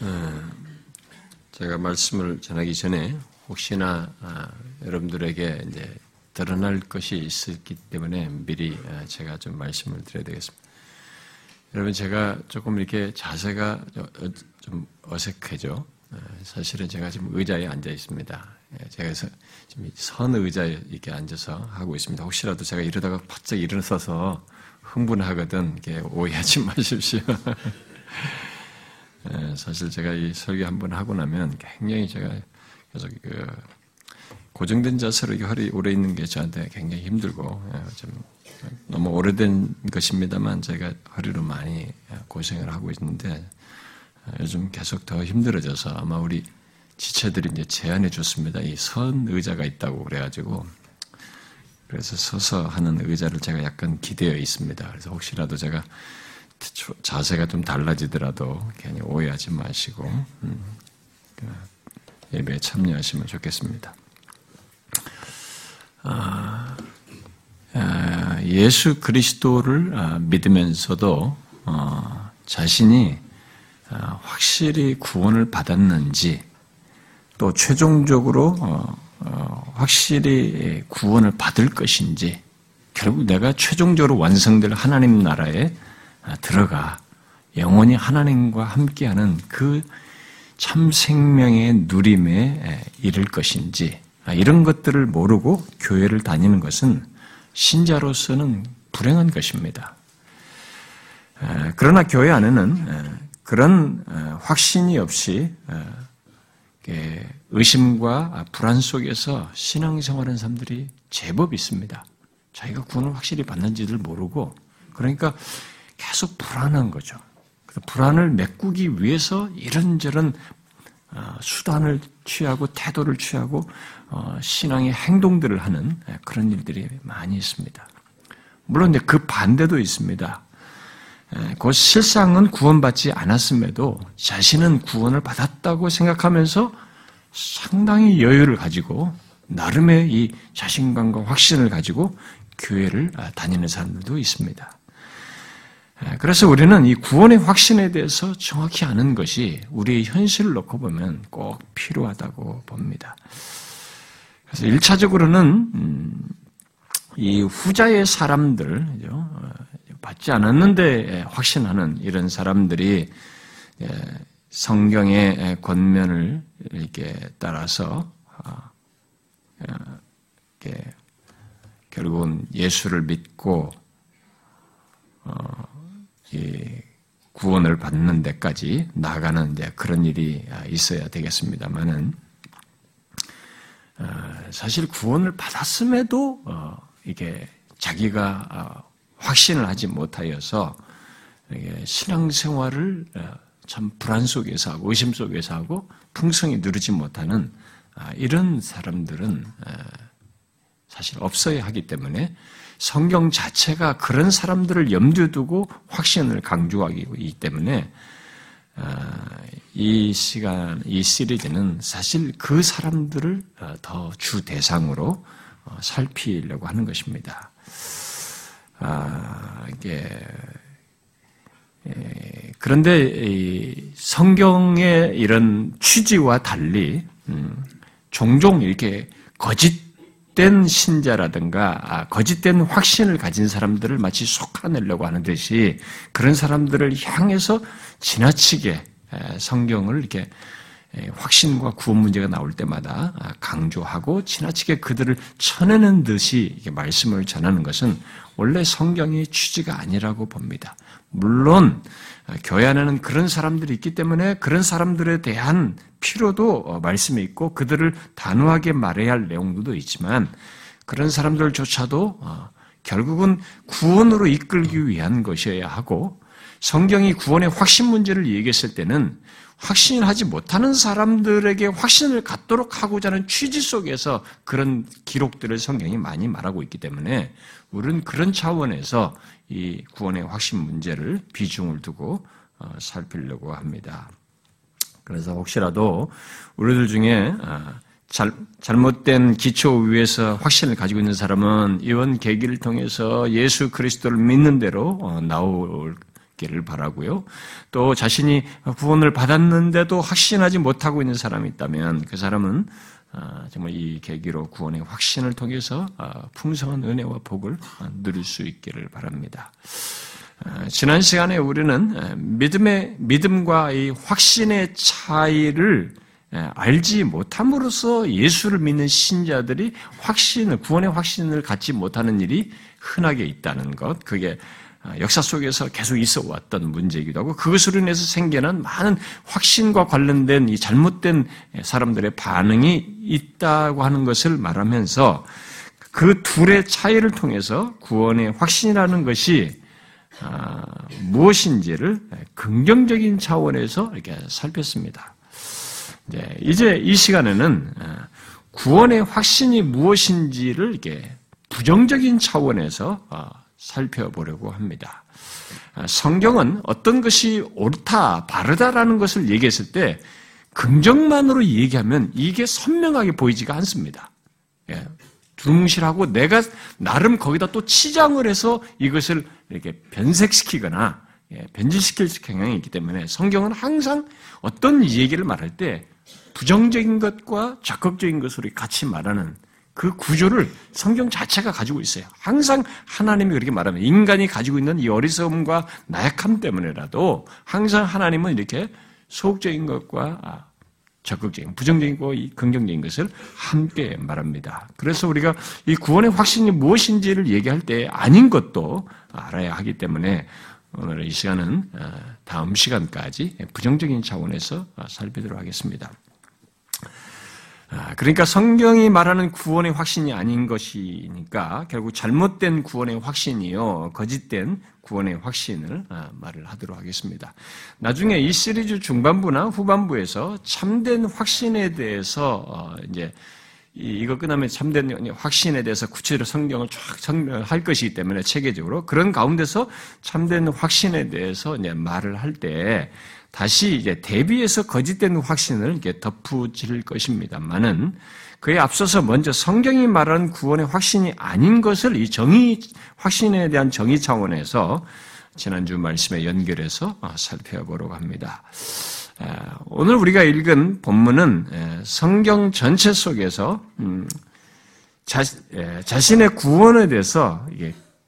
어, 제가 말씀을 전하기 전에 혹시나 아, 여러분들에게 이제 드러날 것이 있었기 때문에 미리 아, 제가 좀 말씀을 드려야 되겠습니다. 여러분 제가 조금 이렇게 자세가 좀 어색해져. 아, 사실은 제가 지금 의자에 앉아 있습니다. 예, 제가 지금 선 의자에 이렇게 앉아서 하고 있습니다. 혹시라도 제가 이러다가 바짝 일어서서 흥분하거든 오해하지 마십시오. 예, 사실 제가 이 설교 한 번 하고 나면 굉장히 제가 계속 그 고정된 자세로 이렇게 허리 오래 있는 게 저한테 굉장히 힘들고 예, 좀 너무 오래된 것입니다만 제가 허리로 많이 고생을 하고 있는데 요즘 계속 더 힘들어져서 아마 우리 지체들이 이제 제안해 줬습니다. 이 선 의자가 있다고 그래가지고 그래서 서서 하는 의자를 제가 약간 기대어 있습니다. 그래서 혹시라도 제가 자세가 좀 달라지더라도 괜히 오해하지 마시고 음, 그 예배에 참여하시면 좋겠습니다. 아, 아, 예수 그리스도를 아, 믿으면서도 어, 자신이 확실히 구원을 받았는지 또 최종적으로 어, 어, 확실히 구원을 받을 것인지 결국 내가 최종적으로 완성될 하나님 나라에 아, 들어가 영원히 하나님과 함께하는 그 참 생명의 누림에 이를 것인지 아, 이런 것들을 모르고 교회를 다니는 것은 신자로서는 불행한 것입니다. 그러나 교회 안에는 그런 확신이 없이 의심과 불안 속에서 신앙생활하는 사람들이 제법 있습니다. 자기가 구원을 확실히 받는지를 모르고 그러니까 계속 불안한 거죠. 불안을 메꾸기 위해서 이런저런 어, 수단을 취하고 태도를 취하고 어, 신앙의 행동들을 하는 예, 그런 일들이 많이 있습니다. 물론 그 반대도 있습니다. 예, 그 실상은 구원받지 않았음에도 자신은 구원을 받았다고 생각하면서 상당히 여유를 가지고 나름의 이 자신감과 확신을 가지고 교회를 아, 다니는 사람들도 있습니다. 예, 그래서 우리는 이 구원의 확신에 대해서 정확히 아는 것이 우리의 현실을 놓고 보면 꼭 필요하다고 봅니다. 그래서 1차적으로는 음, 이 후자의 사람들, 어, 받지 않았는데 확신하는 이런 사람들이 예, 성경의 권면을 이렇게 따라서 어, 이렇게 결국은 예수를 믿고 어, 구원을 받는 데까지 나가는 이제 그런 일이 있어야 되겠습니다만은 어, 사실 구원을 받았음에도 어, 이게 자기가 어, 확신을 하지 못하여서 신앙생활을 참 불안 속에서 하고 의심 속에서 하고 풍성히 누르지 못하는 아, 이런 사람들은 사실 없어야 하기 때문에 성경 자체가 그런 사람들을 염두에 두고 확신을 강조하기 때문에 아, 이 시간, 이 시리즈는 사실 그 사람들을 어, 더주 대상으로 어, 살피려고 하는 것입니다. 아, 이게 예, 그런데 성경의 이런 취지와 달리 음, 종종 이렇게 거짓 된 신자라든가 아, 거짓된 확신을 가진 사람들을 마치 속아내려고 하는 듯이 그런 사람들을 향해서 지나치게 성경을 이렇게 확신과 구원 문제가 나올 때마다 아, 강조하고 지나치게 그들을 쳐내는 듯이 말씀을 전하는 것은 원래 성경의 취지가 아니라고 봅니다. 물론 아, 교회 안에는 그런 사람들이 있기 때문에 그런 사람들에 대한 필요도 어, 말씀에 있고 그들을 단호하게 말해야 할 내용들도 있지만 그런 사람들조차도 어, 결국은 구원으로 이끌기 위한 것이어야 하고 성경이 구원의 확신 문제를 얘기했을 때는 확신을 하지 못하는 사람들에게 확신을 갖도록 하고자 하는 취지 속에서 그런 기록들을 성경이 많이 말하고 있기 때문에 우리는 그런 차원에서 이 구원의 확신 문제를 비중을 두고 어, 살피려고 합니다. 그래서 혹시라도 우리들 중에 아, 잘, 잘못된 기초 위에서 확신을 가지고 있는 사람은 이번 계기를 통해서 예수 그리스도를 믿는 대로 어, 나올 기를 바라고요. 또 자신이 구원을 받았는데도 확신하지 못하고 있는 사람이 있다면 그 사람은 아, 정말 이 계기로 구원의 확신을 통해서 아, 풍성한 은혜와 복을 누릴 수 있기를 바랍니다. 아, 지난 시간에 우리는 믿음의 믿음과 이 확신의 차이를 알지 못함으로써 예수를 믿는 신자들이 확신을 구원의 확신을 갖지 못하는 일이 흔하게 있다는 것. 그게 역사 속에서 계속 있어 왔던 문제이기도 하고 그것으로 인해서 생겨난 많은 확신과 관련된 이 잘못된 사람들의 반응이 있다고 하는 것을 말하면서 그 둘의 차이를 통해서 구원의 확신이라는 것이 아, 무엇인지를 긍정적인 차원에서 이렇게 살폈습니다. 이제 이 시간에는 아, 구원의 확신이 무엇인지를 이렇게 부정적인 차원에서 아, 살펴보려고 합니다. 성경은 어떤 것이 옳다, 바르다라는 것을 얘기했을 때 긍정만으로 얘기하면 이게 선명하게 보이지가 않습니다. 예, 두실하고 내가 나름 거기다 또 치장을 해서 이것을 이렇게 변색시키거나 예, 변질시킬 경향이 있기 때문에 성경은 항상 어떤 얘기를 말할 때 부정적인 것과 적극적인 것으로 같이 말하는 그 구조를 성경 자체가 가지고 있어요. 항상 하나님이 그렇게 말하면 인간이 가지고 있는 이 어리석음과 나약함 때문에라도 항상 하나님은 이렇게 소극적인 것과 아, 적극적인, 부정적이고 긍정적인 것을 함께 말합니다. 그래서 우리가 이 구원의 확신이 무엇인지를 얘기할 때 아닌 것도 알아야 하기 때문에 오늘 이 시간은 아, 다음 시간까지 부정적인 차원에서 살피도록 하겠습니다. 아, 그러니까 성경이 말하는 구원의 확신이 아닌 것이니까 결국 잘못된 구원의 확신이요, 거짓된 구원의 확신을 아, 말을 하도록 하겠습니다. 나중에 이 시리즈 중반부나 후반부에서 참된 확신에 대해서 어, 이제 이거 끝나면 참된 확신에 대해서 구체적으로 성경을 쫙 설명할 것이기 때문에 체계적으로 그런 가운데서 참된 확신에 대해서 이제 말을 할 때 다시 이제 대비해서 거짓된 확신을 이렇게 덧붙일 것입니다만은 그에 앞서서 먼저 성경이 말하는 구원의 확신이 아닌 것을 이 정의 확신에 대한 정의 차원에서 지난주 말씀에 연결해서 어, 살펴보려고 합니다. 오늘 우리가 읽은 본문은 성경 전체 속에서 음, 자신의 구원에 대해서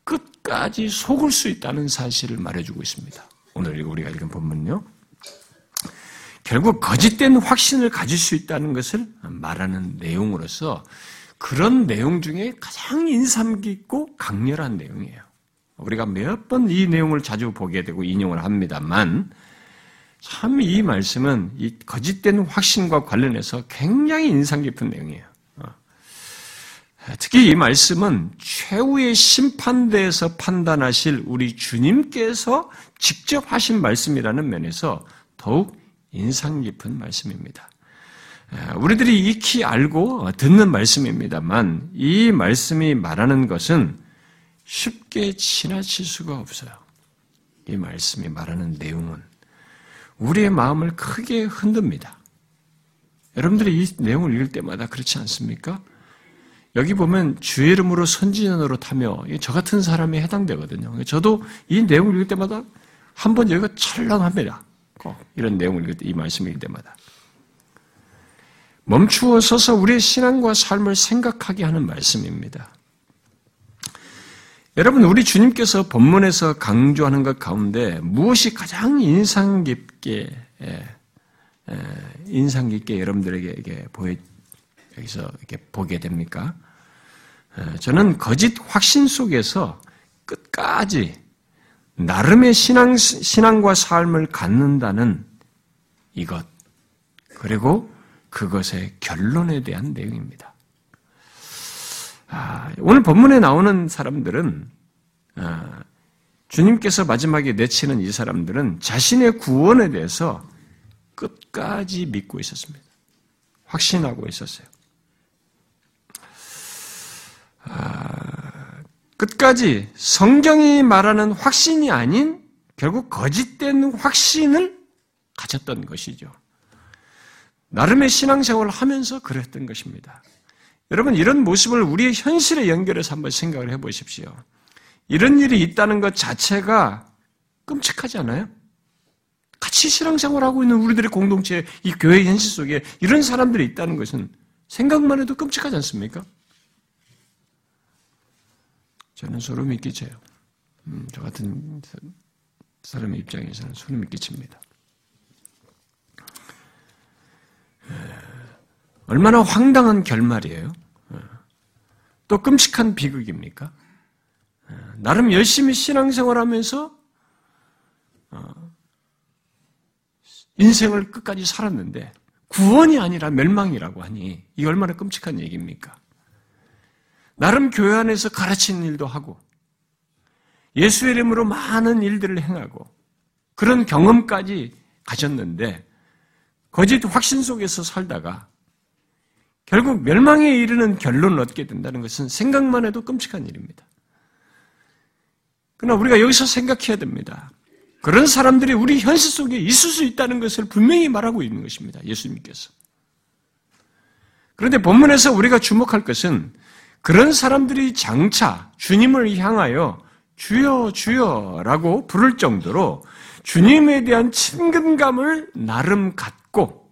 끝까지 속을 수 있다는 사실을 말해주고 있습니다. 오늘 우리가 읽은 본문요. 결국 거짓된 확신을 가질 수 있다는 것을 말하는 내용으로서 그런 내용 중에 가장 인상 깊고 강렬한 내용이에요. 우리가 몇 번 이 내용을 자주 보게 되고 인용을 합니다만 참 이 말씀은 이 거짓된 확신과 관련해서 굉장히 인상 깊은 내용이에요. 어. 특히 이 말씀은 최후의 심판대에서 판단하실 우리 주님께서 직접 하신 말씀이라는 면에서 더욱 인상 깊은 말씀입니다. 우리들이 익히 알고 듣는 말씀입니다만 이 말씀이 말하는 것은 쉽게 지나칠 수가 없어요. 이 말씀이 말하는 내용은 우리의 마음을 크게 흔듭니다. 여러분들이 이 내용을 읽을 때마다 그렇지 않습니까? 여기 보면 주의 이름으로 선지전으로 타며 저 같은 사람이 해당되거든요. 저도 이 내용을 읽을 때마다 한 번 여기가 철렁합니다. 이런 내용을 읽을 때, 이 말씀을 읽을 때마다. 멈추어 서서 우리의 신앙과 삶을 생각하게 하는 말씀입니다. 여러분, 우리 주님께서 본문에서 강조하는 것 가운데 무엇이 가장 인상 깊게, 예, 예, 인상 깊게 여러분들에게 보여, 여기서 이렇게 보게 됩니까? 예, 저는 거짓 확신 속에서 끝까지 나름의 신앙, 신앙과 삶을 갖는다는 이것, 그리고 그것의 결론에 대한 내용입니다. 아, 오늘 본문에 나오는 사람들은, 아, 주님께서 마지막에 내치는 이 사람들은 자신의 구원에 대해서 끝까지 믿고 있었습니다. 확신하고 있었어요. 아, 끝까지 성경이 말하는 확신이 아닌 결국 거짓된 확신을 가졌던 것이죠. 나름의 신앙생활을 하면서 그랬던 것입니다. 여러분, 이런 모습을 우리의 현실에 연결해서 한번 생각을 해 보십시오. 이런 일이 있다는 것 자체가 끔찍하지 않아요? 같이 신앙생활하고 있는 우리들의 공동체, 이 교회 현실 속에 이런 사람들이 있다는 것은 생각만 해도 끔찍하지 않습니까? 저는 소름이 끼쳐요. 음, 저 같은 사람의 입장에서는 소름이 끼칩니다. 얼마나 황당한 결말이에요. 또 끔찍한 비극입니까? 나름 열심히 신앙생활하면서 어, 인생을 끝까지 살았는데 구원이 아니라 멸망이라고 하니 이 얼마나 끔찍한 얘기입니까? 나름 교회 안에서 가르치는 일도 하고 예수의 이름으로 많은 일들을 행하고 그런 경험까지 가졌는데 거짓 확신 속에서 살다가 결국 멸망에 이르는 결론을 얻게 된다는 것은 생각만 해도 끔찍한 일입니다. 그러나 우리가 여기서 생각해야 됩니다. 그런 사람들이 우리 현실 속에 있을 수 있다는 것을 분명히 말하고 있는 것입니다. 예수님께서. 그런데 본문에서 우리가 주목할 것은 그런 사람들이 장차 주님을 향하여 주여 주여라고 부를 정도로 주님에 대한 친근감을 나름 갖고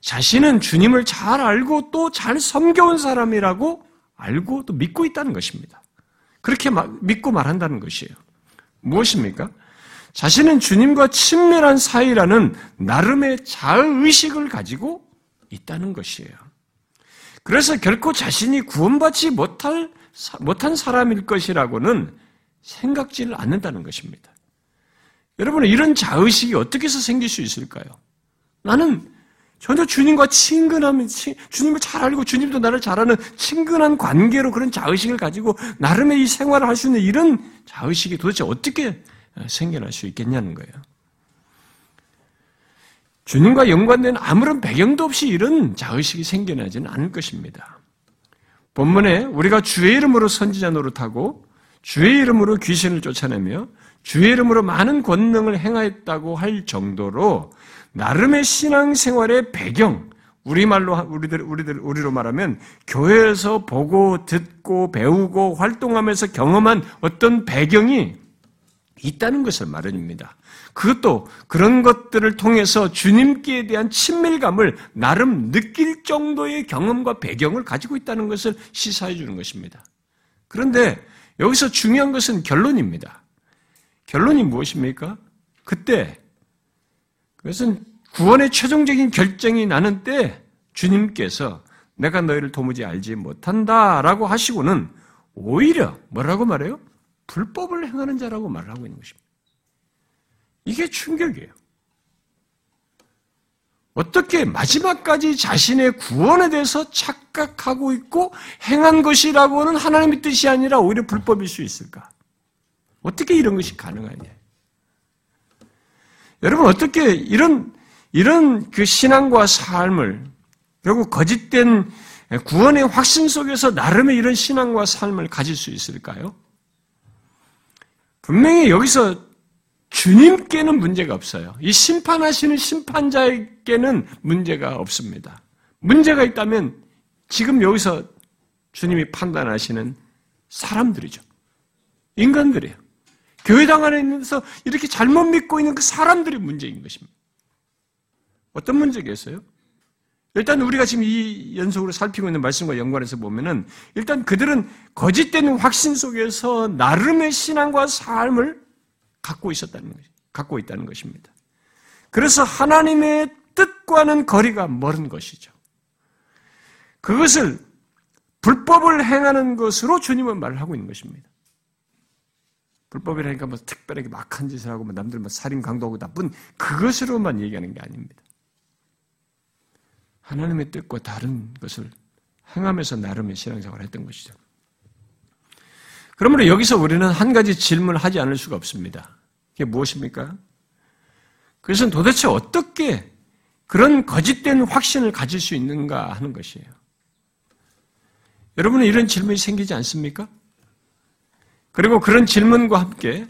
자신은 주님을 잘 알고 또 잘 섬겨온 사람이라고 알고 또 믿고 있다는 것입니다. 그렇게 믿고 말한다는 것이에요. 무엇입니까? 자신은 주님과 친밀한 사이라는 나름의 자의식을 가지고 있다는 것이에요. 그래서 결코 자신이 구원받지 못할, 못한 사람일 것이라고는 생각지를 않는다는 것입니다. 여러분, 이런 자의식이 어떻게 해서 생길 수 있을까요? 나는 전혀 주님과 친근함, 주님을 잘 알고 주님도 나를 잘 아는 친근한 관계로 그런 자의식을 가지고 나름의 이 생활을 할 수 있는 이런 자의식이 도대체 어떻게 생겨날 수 있겠냐는 거예요. 주님과 연관된 아무런 배경도 없이 이런 자의식이 생겨나지는 않을 것입니다. 본문에 우리가 주의 이름으로 선지자 노릇하고 주의 이름으로 귀신을 쫓아내며 주의 이름으로 많은 권능을 행하였다고 할 정도로 나름의 신앙생활의 배경, 우리말로, 우리들, 우리들, 우리로 말하면 교회에서 보고, 듣고, 배우고, 활동하면서 경험한 어떤 배경이 있다는 것을 말입니다. 그것도 그런 것들을 통해서 주님께 대한 친밀감을 나름 느낄 정도의 경험과 배경을 가지고 있다는 것을 시사해 주는 것입니다. 그런데 여기서 중요한 것은 결론입니다. 결론이 무엇입니까? 그때 그것은 구원의 최종적인 결정이 나는 때 주님께서 내가 너희를 도무지 알지 못한다 라고 하시고는 오히려 뭐라고 말해요? 불법을 행하는 자라고 말하고 있는 것입니다. 이게 충격이에요. 어떻게 마지막까지 자신의 구원에 대해서 착각하고 있고 행한 것이라고는 하나님의 뜻이 아니라 오히려 불법일 수 있을까? 어떻게 이런 것이 가능하냐? 여러분 어떻게 이런 이런 그 신앙과 삶을 결국 거짓된 구원의 확신 속에서 나름의 이런 신앙과 삶을 가질 수 있을까요? 분명히 여기서 주님께는 문제가 없어요. 이 심판하시는 심판자에게는 문제가 없습니다. 문제가 있다면 지금 여기서 주님이 판단하시는 사람들이죠. 인간들이에요. 교회당 안에 있는서 이렇게 잘못 믿고 있는 그 사람들이 문제인 것입니다. 어떤 문제겠어요? 일단 우리가 지금 이 연속으로 살피고 있는 말씀과 연관해서 보면은 일단 그들은 거짓된 확신 속에서 나름의 신앙과 삶을 갖고 있었다는 것이 갖고 있다는 것입니다. 그래서 하나님의 뜻과는 거리가 멀은 것이죠. 그것을 불법을 행하는 것으로 주님은 말을 하고 있는 것입니다. 불법이라니까 뭐 특별하게 막한 짓을 하고 뭐 남들 뭐 살인 강도하고 나쁜 그것으로만 얘기하는 게 아닙니다. 하나님의 뜻과 다른 것을 행하면서 나름의 신앙생활을 했던 것이죠. 그러므로 여기서 우리는 한 가지 질문을 하지 않을 수가 없습니다. 그게 무엇입니까? 그것은 도대체 어떻게 그런 거짓된 확신을 가질 수 있는가 하는 것이에요. 여러분은 이런 질문이 생기지 않습니까? 그리고 그런 질문과 함께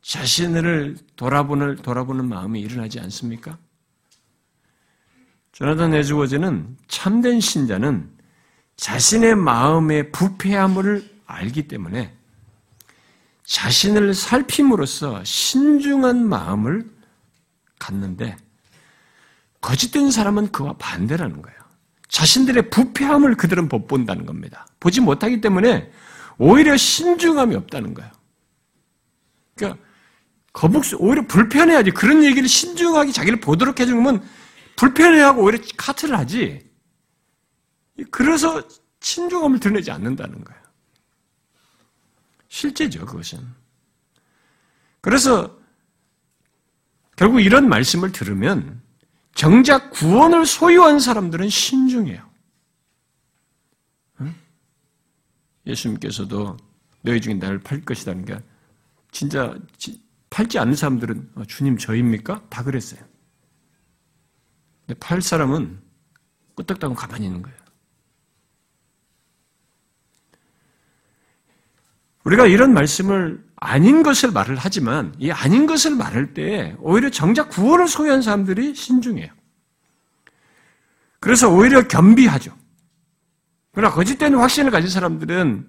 자신을 돌아보는, 돌아보는 마음이 일어나지 않습니까? 조나단 에즈워즈는 참된 신자는 자신의 마음의 부패함을 알기 때문에 자신을 살핌으로써 신중한 마음을 갖는데 거짓된 사람은 그와 반대라는 거예요. 자신들의 부패함을 그들은 못 본다는 겁니다. 보지 못하기 때문에 오히려 신중함이 없다는 거예요. 그러니까 거북수 오히려 불편해야지 그런 얘기를 신중하게 자기를 보도록 해주면 불편해하고 오히려 카트를 하지. 그래서 신중함을 드러내지 않는다는 거예요. 실제죠, 그것은. 그래서 결국 이런 말씀을 들으면 정작 구원을 소유한 사람들은 신중해요. 예수님께서도 너희 중에 나를 팔 것이라는 게 진짜 팔지 않는 사람들은 어, 주님 저입니까? 다 그랬어요. 근데 팔 사람은 끄떡다고 가만히 있는 거예요. 우리가 이런 말씀을 아닌 것을 말을 하지만 이 아닌 것을 말할 때 오히려 정작 구원을 소유한 사람들이 신중해요. 그래서 오히려 겸비하죠. 그러나 거짓된 확신을 가진 사람들은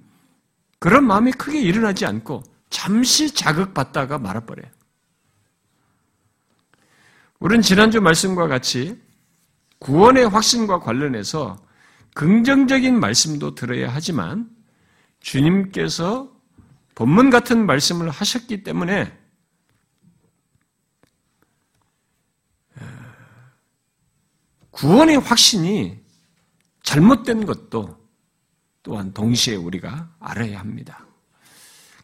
그런 마음이 크게 일어나지 않고 잠시 자극받다가 말아버려요. 우리는 지난주 말씀과 같이 구원의 확신과 관련해서 긍정적인 말씀도 들어야 하지만 주님께서 본문 같은 말씀을 하셨기 때문에 구원의 확신이 잘못된 것도 또한 동시에 우리가 알아야 합니다.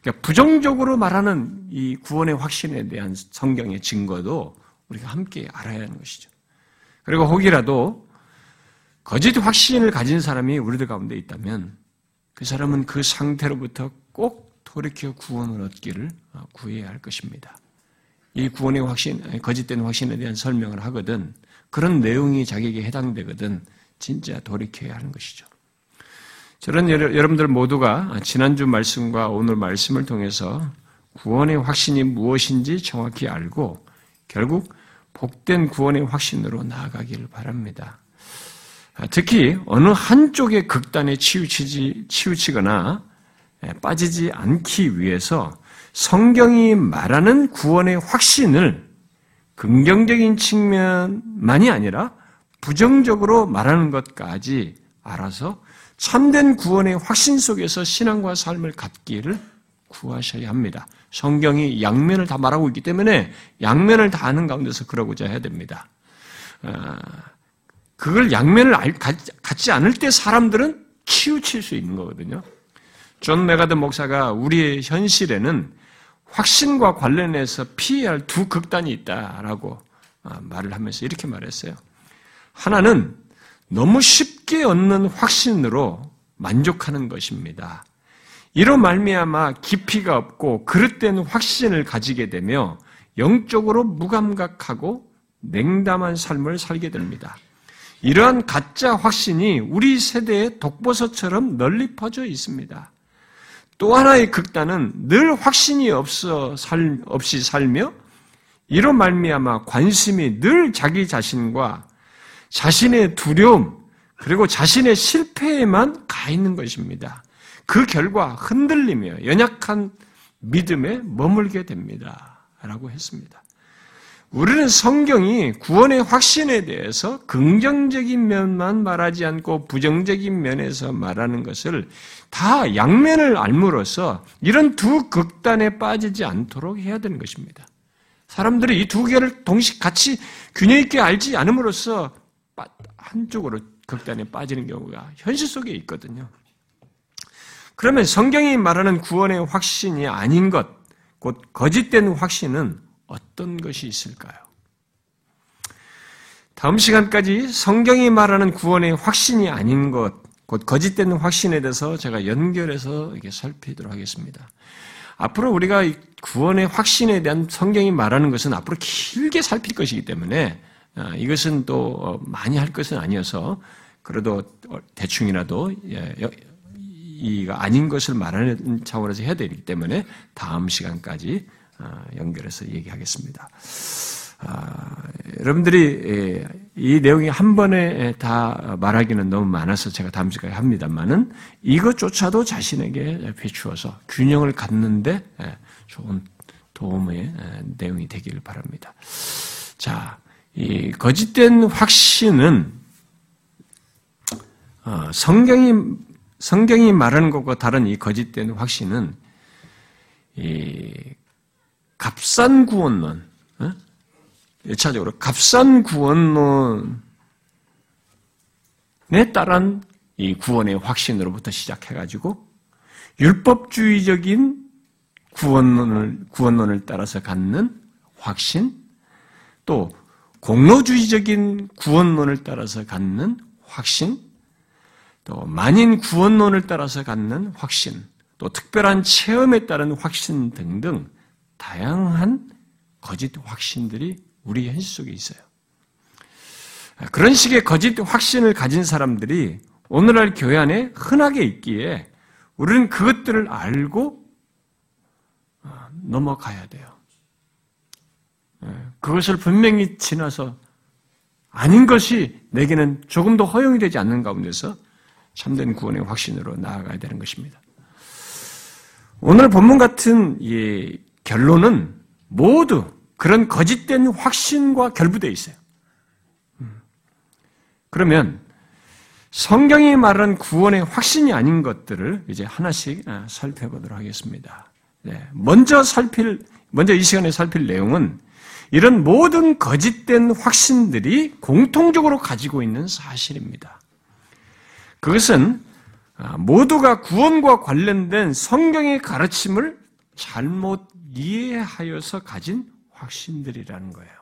그러니까 부정적으로 말하는 이 구원의 확신에 대한 성경의 증거도 우리가 함께 알아야 하는 것이죠. 그리고 혹이라도 거짓 확신을 가진 사람이 우리들 가운데 있다면 그 사람은 그 상태로부터 꼭 돌이켜 구원을 얻기를 구해야 할 것입니다. 이 구원의 확신, 거짓된 확신에 대한 설명을 하거든 그런 내용이 자기에게 해당되거든 진짜 돌이켜야 하는 것이죠. 저는 여러분들 모두가 지난주 말씀과 오늘 말씀을 통해서 구원의 확신이 무엇인지 정확히 알고 결국 복된 구원의 확신으로 나아가기를 바랍니다. 특히 어느 한쪽의 극단에 치우치지, 치우치거나 예, 빠지지 않기 위해서 성경이 말하는 구원의 확신을 긍정적인 측면만이 아니라 부정적으로 말하는 것까지 알아서 참된 구원의 확신 속에서 신앙과 삶을 갖기를 구하셔야 합니다. 성경이 양면을 다 말하고 있기 때문에 양면을 다 아는 가운데서 그러고자 해야 됩니다. 아, 그걸 양면을 갖지 않을 때 사람들은 치우칠 수 있는 거거든요. 존 맥아더 목사가 우리의 현실에는 확신과 관련해서 피해야 할 두 극단이 있다라고 아, 말을 하면서 이렇게 말했어요. 하나는 너무 쉽게 얻는 확신으로 만족하는 것입니다. 이로 말미암아 깊이가 없고 그릇된 확신을 가지게 되며 영적으로 무감각하고 냉담한 삶을 살게 됩니다. 이러한 가짜 확신이 우리 세대에 독버섯처럼 널리 퍼져 있습니다. 또 하나의 극단은 늘 확신이 없어 살, 없이 살며 이로 말미암아 관심이 늘 자기 자신과 자신의 두려움 그리고 자신의 실패에만 가 있는 것입니다. 그 결과 흔들리며 연약한 믿음에 머물게 됩니다. 라고 했습니다. 우리는 성경이 구원의 확신에 대해서 긍정적인 면만 말하지 않고 부정적인 면에서 말하는 것을 다 양면을 알므로써 이런 두 극단에 빠지지 않도록 해야 되는 것입니다. 사람들이 이 두 개를 동시 같이 균형 있게 알지 않음으로써 한쪽으로 극단에 빠지는 경우가 현실 속에 있거든요. 그러면 성경이 말하는 구원의 확신이 아닌 것, 곧 거짓된 확신은 어떤 것이 있을까요? 다음 시간까지 성경이 말하는 구원의 확신이 아닌 것, 곧 거짓된 확신에 대해서 제가 연결해서 이렇게 살피도록 하겠습니다. 앞으로 우리가 구원의 확신에 대한 성경이 말하는 것은 앞으로 길게 살필 것이기 때문에 아, 이것은 또 어, 많이 할 것은 아니어서 그래도 어, 대충이라도 예, 이가 아닌 것을 말하는 차원에서 해야 되기 때문에 다음 시간까지 아, 연결해서 얘기하겠습니다. 아, 여러분들이 예, 이 내용이 한 번에 다 말하기는 너무 많아서 제가 다음 시간에 합니다만은 이것조차도 자신에게 비추어서 균형을 갖는데 예, 좋은 도움의 내용이 되기를 바랍니다. 자, 이 거짓된 확신은 어, 성경이 성경이 말하는 것과 다른 이 거짓된 확신은 이 값싼 구원론, 어? 일차적으로 값싼 구원론에 따른 이 구원의 확신으로부터 시작해가지고 율법주의적인 구원론을 구원론을 따라서 갖는 확신, 또 공로주의적인 구원론을 따라서 갖는 확신, 또 만인 구원론을 따라서 갖는 확신, 또 특별한 체험에 따른 확신 등등 다양한 거짓 확신들이 우리 현실 속에 있어요. 그런 식의 거짓 확신을 가진 사람들이 오늘날 교회 안에 흔하게 있기에 우리는 그것들을 알고 어, 넘어가야 돼요. 예, 그것을 분명히 지나서 아닌 것이 내게는 조금 더 허용이 되지 않는 가운데서 참된 구원의 확신으로 나아가야 되는 것입니다. 오늘 본문 같은 이 결론은 모두 그런 거짓된 확신과 결부되어 있어요. 음. 그러면 성경이 말하는 구원의 확신이 아닌 것들을 이제 하나씩 아, 살펴보도록 하겠습니다. 네. 먼저 살필, 먼저 이 시간에 살필 내용은 이런 모든 거짓된 확신들이 공통적으로 가지고 있는 사실입니다. 그것은 아, 모두가 구원과 관련된 성경의 가르침을 잘못 이해하여서 가진 확신들이라는 거예요.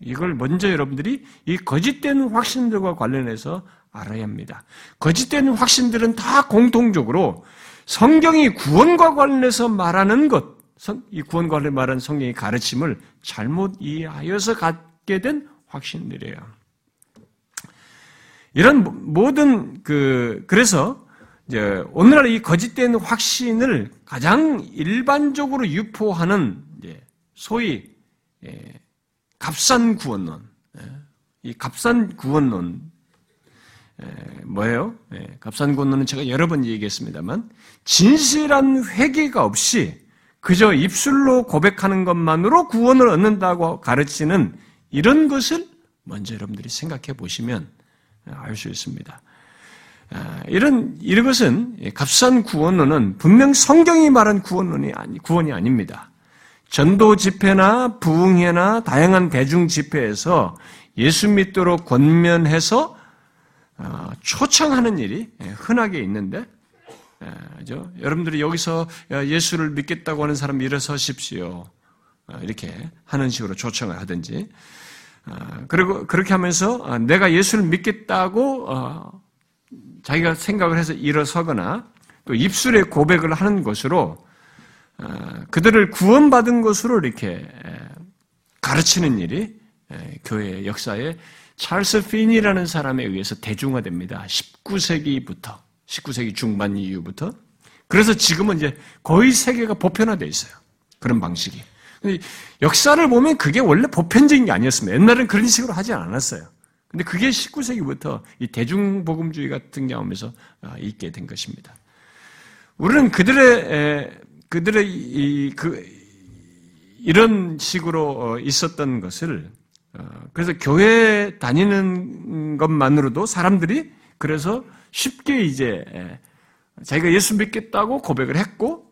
이걸 먼저 여러분들이 이 거짓된 확신들과 관련해서 알아야 합니다. 거짓된 확신들은 다 공통적으로 성경이 구원과 관련해서 말하는 것, 이 구원과 관련 말하는 성경의 가르침을 잘못 이해하여서 갖게 된 확신들이에요. 이런 모든 그 그래서 이제 오늘날 이 거짓된 확신을 가장 일반적으로 유포하는 소위 예, 값싼 구원론, 예, 이 값싼 구원론 예, 뭐예요? 예, 값싼 구원론은 제가 여러 번 얘기했습니다만 진실한 회개가 없이 그저 입술로 고백하는 것만으로 구원을 얻는다고 가르치는 이런 것을 먼저 여러분들이 생각해 보시면 알 수 있습니다. 아, 이런 이런 것은 값싼 구원론은 분명 성경이 말한 구원론이 아니 구원이 아닙니다. 전도 집회나 부흥회나 다양한 대중 집회에서 예수 믿도록 권면해서 아, 초청하는 일이 흔하게 있는데 그죠? 여러분들이 여기서 예수를 믿겠다고 하는 사람 일어서십시오. 아, 이렇게 하는 식으로 초청을 하든지. 아, 그리고 그렇게 하면서 아, 내가 예수를 믿겠다고 어, 자기가 생각을 해서 일어서거나 또 입술에 고백을 하는 것으로 그들을 구원받은 것으로 이렇게 가르치는 일이 교회 역사에 찰스 핀이라는 사람에 의해서 대중화됩니다. 19세기부터. 19세기 중반 이후부터. 그래서 지금은 이제 거의 세계가 보편화되어 있어요. 그런 방식이. 역사를 보면 그게 원래 보편적인 게 아니었습니다. 옛날엔 그런 식으로 하지 않았어요. 근데 그게 19세기부터 이 대중복음주의 같은 경우에서 아, 있게 된 것입니다. 우리는 그들의, 그들의 이, 그, 이런 식으로 어, 있었던 것을, 어, 그래서 교회 다니는 것만으로도 사람들이 그래서 쉽게 이제 자기가 예수 믿겠다고 고백을 했고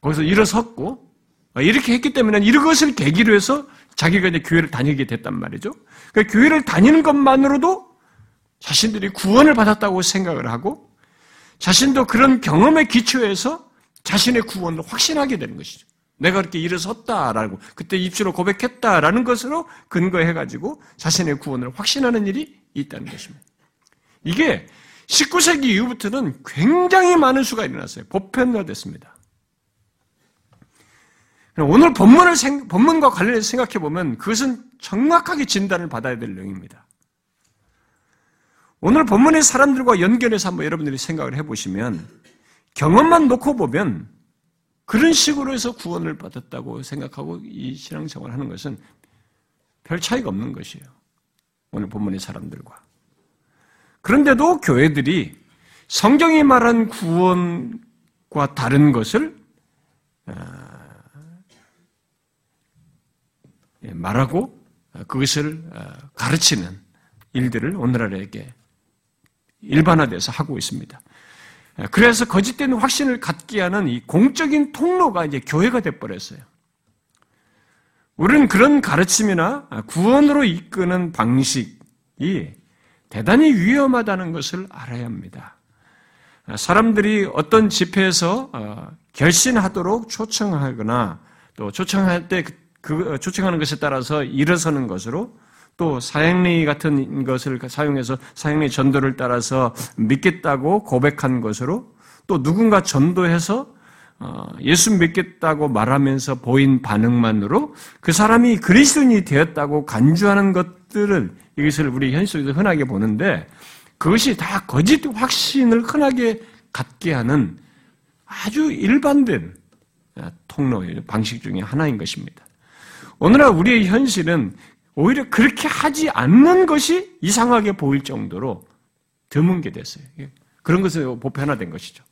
거기서 일어섰고 이렇게 했기 때문에 이것을 계기로 해서 자기가 이제 교회를 다니게 됐단 말이죠. 그러니까 교회를 다니는 것만으로도 자신들이 구원을 받았다고 생각을 하고 자신도 그런 경험에 기초해서 자신의 구원을 확신하게 되는 것이죠. 내가 그렇게 일어섰다라고 그때 입술로 고백했다라는 것으로 근거해가지고 자신의 구원을 확신하는 일이 있다는 것입니다. 이게 19세기 이후부터는 굉장히 많은 수가 일어났어요. 보편화됐습니다. 오늘 본문을 생, 본문과 관련해서 생각해 보면 그것은 정확하게 진단을 받아야 될 내용입니다. 오늘 본문의 사람들과 연결해서 한번 여러분들이 생각을 해 보시면 경험만 놓고 보면 그런 식으로 해서 구원을 받았다고 생각하고 이 신앙생활을 하는 것은 별 차이가 없는 것이에요. 오늘 본문의 사람들과. 그런데도 교회들이 성경이 말한 구원과 다른 것을 예, 말하고 그것을 가르치는 일들을 오늘날에게 일반화돼서 하고 있습니다. 그래서 거짓된 확신을 갖게 하는 이 공적인 통로가 이제 교회가 돼버렸어요. 우리는 그런 가르침이나 구원으로 이끄는 방식이 대단히 위험하다는 것을 알아야 합니다. 사람들이 어떤 집회에서 어, 결신하도록 초청하거나 또 초청할 때 그, 초청하는 것에 따라서 일어서는 것으로 또 사형리 같은 것을 사용해서 사형리 전도를 따라서 믿겠다고 고백한 것으로 또 누군가 전도해서 어, 예수 믿겠다고 말하면서 보인 반응만으로 그 사람이 그리스도인이 되었다고 간주하는 것들을 이것을 우리 현실 속에서 흔하게 보는데 그것이 다 거짓 확신을 흔하게 갖게 하는 아주 일반된 통로 방식 중의 하나인 것입니다. 오늘날 우리의 현실은 오히려 그렇게 하지 않는 것이 이상하게 보일 정도로 드문 게 됐어요. 그런 것을 보편화된 것이죠.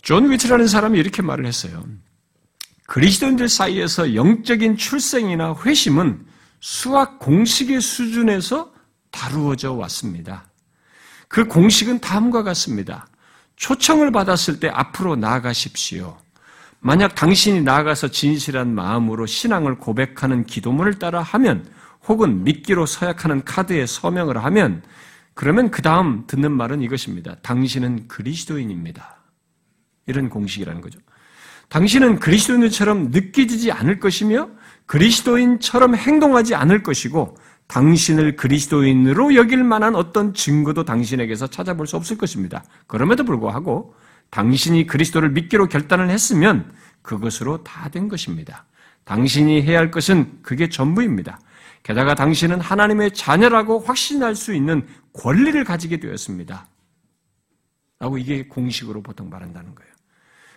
존 위치라는 사람이 이렇게 말을 했어요. 그리스도인들 사이에서 영적인 출생이나 회심은 수학 공식의 수준에서 다루어져 왔습니다. 그 공식은 다음과 같습니다. 초청을 받았을 때 앞으로 나아가십시오. 만약 당신이 나아가서 진실한 마음으로 신앙을 고백하는 기도문을 따라 하면 혹은 믿기로 서약하는 카드에 서명을 하면 그러면 그 다음 듣는 말은 이것입니다. 당신은 그리스도인입니다. 이런 공식이라는 거죠. 당신은 그리스도인처럼 느껴지지 않을 것이며 그리스도인처럼 행동하지 않을 것이고 당신을 그리스도인으로 여길 만한 어떤 증거도 당신에게서 찾아볼 수 없을 것입니다. 그럼에도 불구하고 당신이 그리스도를 믿기로 결단을 했으면 그것으로 다 된 것입니다. 당신이 해야 할 것은 그게 전부입니다. 게다가 당신은 하나님의 자녀라고 확신할 수 있는 권리를 가지게 되었습니다. 라고 이게 공식으로 보통 말한다는 거예요.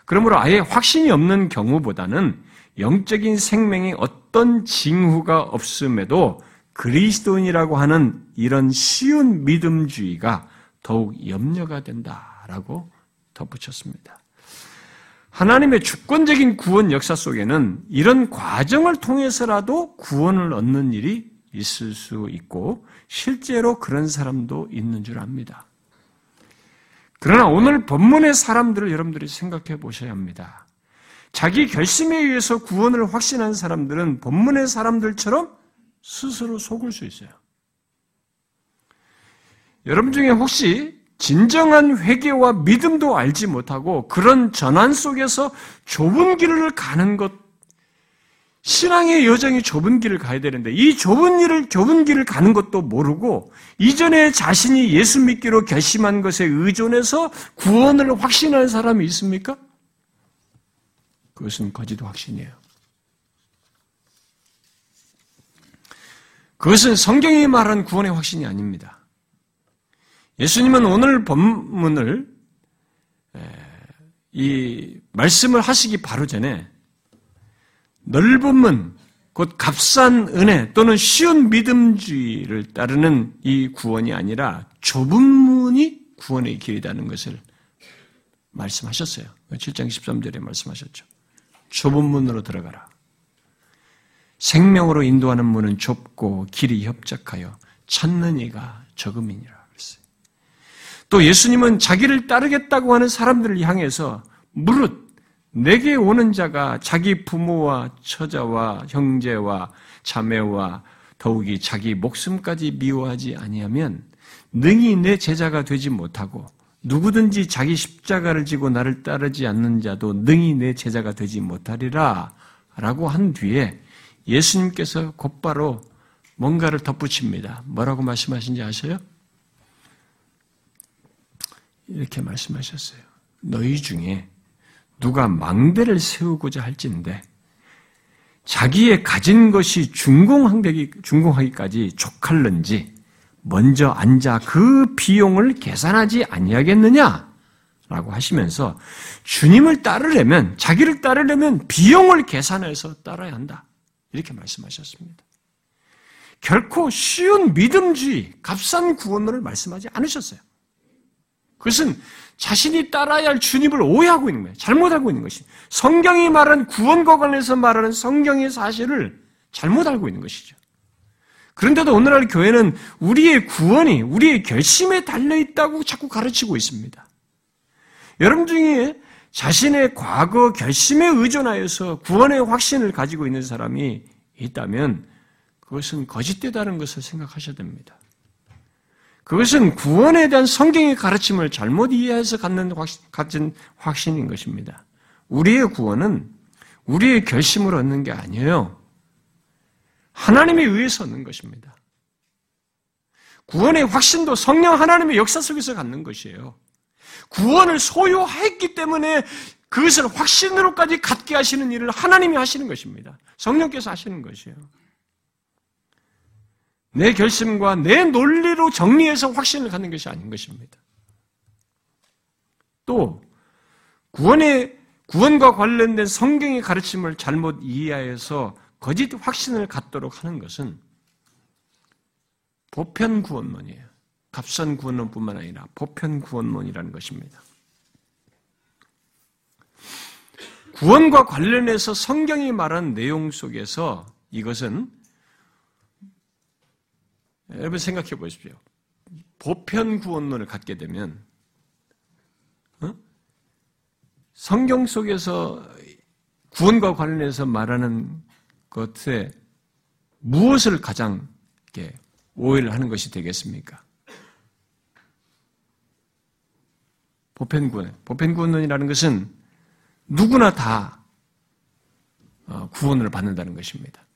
그러므로 아예 확신이 없는 경우보다는 영적인 생명이 어떤 징후가 없음에도 그리스도인이라고 하는 이런 쉬운 믿음주의가 더욱 염려가 된다라고 덧붙였습니다. 하나님의 주권적인 구원 역사 속에는 이런 과정을 통해서라도 구원을 얻는 일이 있을 수 있고 실제로 그런 사람도 있는 줄 압니다. 그러나 오늘 본문의 사람들을 여러분들이 생각해 보셔야 합니다. 자기 결심에 의해서 구원을 확신한 사람들은 본문의 사람들처럼 스스로 속을 수 있어요. 여러분 중에 혹시 진정한 회개와 믿음도 알지 못하고 그런 전환 속에서 좁은 길을 가는 것, 신앙의 여정이 좁은 길을 가야 되는데 이 좁은 길을 좁은 길을 가는 것도 모르고 이전에 자신이 예수 믿기로 결심한 것에 의존해서 구원을 확신하는 사람이 있습니까? 그것은 거짓 확신이에요. 그것은 성경이 말한 구원의 확신이 아닙니다. 예수님은 오늘 본문을 이 말씀을 하시기 바로 전에 넓은 문, 곧 값싼 은혜 또는 쉬운 믿음주의를 따르는 이 구원이 아니라 좁은 문이 구원의 길이라는 것을 말씀하셨어요. 7장 13절에 말씀하셨죠. 좁은 문으로 들어가라. 생명으로 인도하는 문은 좁고 길이 협착하여 찾는 이가 적음이니라. 또 예수님은 자기를 따르겠다고 하는 사람들을 향해서 무릇 내게 오는 자가 자기 부모와 처자와 형제와 자매와 더욱이 자기 목숨까지 미워하지 아니하면 능히 내 제자가 되지 못하고 누구든지 자기 십자가를 지고 나를 따르지 않는 자도 능히 내 제자가 되지 못하리라 라고 한 뒤에 예수님께서 곧바로 뭔가를 덧붙입니다. 뭐라고 말씀하신지 아세요? 이렇게 말씀하셨어요. 너희 중에 누가 망대를 세우고자 할진데 자기의 가진 것이 준공하기, 준공하기까지 족할는지 먼저 앉아 그 비용을 계산하지 아니하겠느냐? 라고 하시면서 주님을 따르려면, 자기를 따르려면 비용을 계산해서 따라야 한다. 이렇게 말씀하셨습니다. 결코 쉬운 믿음주의, 값싼 구원을 말씀하지 않으셨어요. 그것은 자신이 따라야 할 주님을 오해하고 있는 거예요. 잘못 알고 있는 것이. 성경이 말하는 구원과 관련해서 말하는 성경의 사실을 잘못 알고 있는 것이죠. 그런데도 오늘날 교회는 우리의 구원이 우리의 결심에 달려 있다고 자꾸 가르치고 있습니다. 여러분 중에 자신의 과거 결심에 의존하여서 구원의 확신을 가지고 있는 사람이 있다면 그것은 거짓되다는 것을 생각하셔야 됩니다. 그것은 구원에 대한 성경의 가르침을 잘못 이해해서 갖는 가진 확신인 것입니다. 우리의 구원은 우리의 결심을 얻는 게 아니에요. 하나님에 의해서 얻는 것입니다. 구원의 확신도 성령 하나님의 역사 속에서 갖는 것이에요. 구원을 소유했기 때문에 그것을 확신으로까지 갖게 하시는 일을 하나님이 하시는 것입니다. 성령께서 하시는 것이에요. 내 결심과 내 논리로 정리해서 확신을 갖는 것이 아닌 것입니다. 또 구원의 구원과 관련된 성경의 가르침을 잘못 이해하여서 거짓 확신을 갖도록 하는 것은 보편 구원론이에요. 값선 구원론뿐만 아니라 보편 구원론이라는 것입니다. 구원과 관련해서 성경이 말한 내용 속에서 이것은 여러분 생각해 보십시오. 보편 구원론을 갖게 되면 어? 성경 속에서 구원과 관련해서 말하는 것에 무엇을 가장 오해를 하는 것이 되겠습니까? 보편 구원, 보편 구원론이라는 것은 누구나 다 어, 구원을 받는다는 것입니다.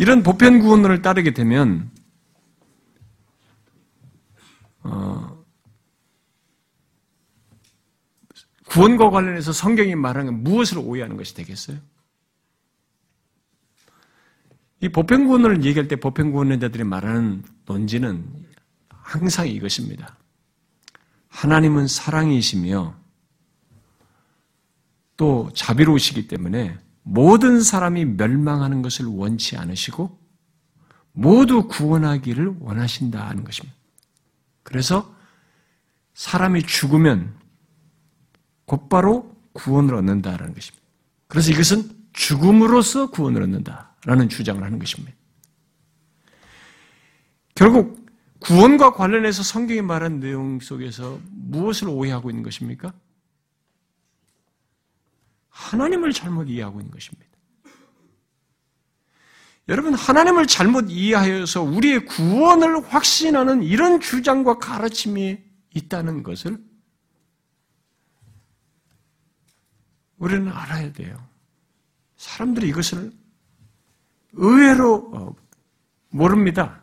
이런 보편 구원론을 따르게 되면 어, 구원과 관련해서 성경이 말하는 무엇을 오해하는 것이 되겠어요? 이 보편 구원을 얘기할 때 보편 구원자들이 말하는 논지는 항상 이것입니다. 하나님은 사랑이시며 또 자비로우시기 때문에 모든 사람이 멸망하는 것을 원치 않으시고 모두 구원하기를 원하신다는 것입니다. 그래서 사람이 죽으면 곧바로 구원을 얻는다라는 것입니다. 그래서 이것은 죽음으로써 구원을 얻는다라는 주장을 하는 것입니다. 결국 구원과 관련해서 성경이 말한 내용 속에서 무엇을 오해하고 있는 것입니까? 하나님을 잘못 이해하고 있는 것입니다. 여러분, 하나님을 잘못 이해하여서 우리의 구원을 확신하는 이런 주장과 가르침이 있다는 것을 우리는 알아야 돼요. 사람들이 이것을 의외로 어, 모릅니다.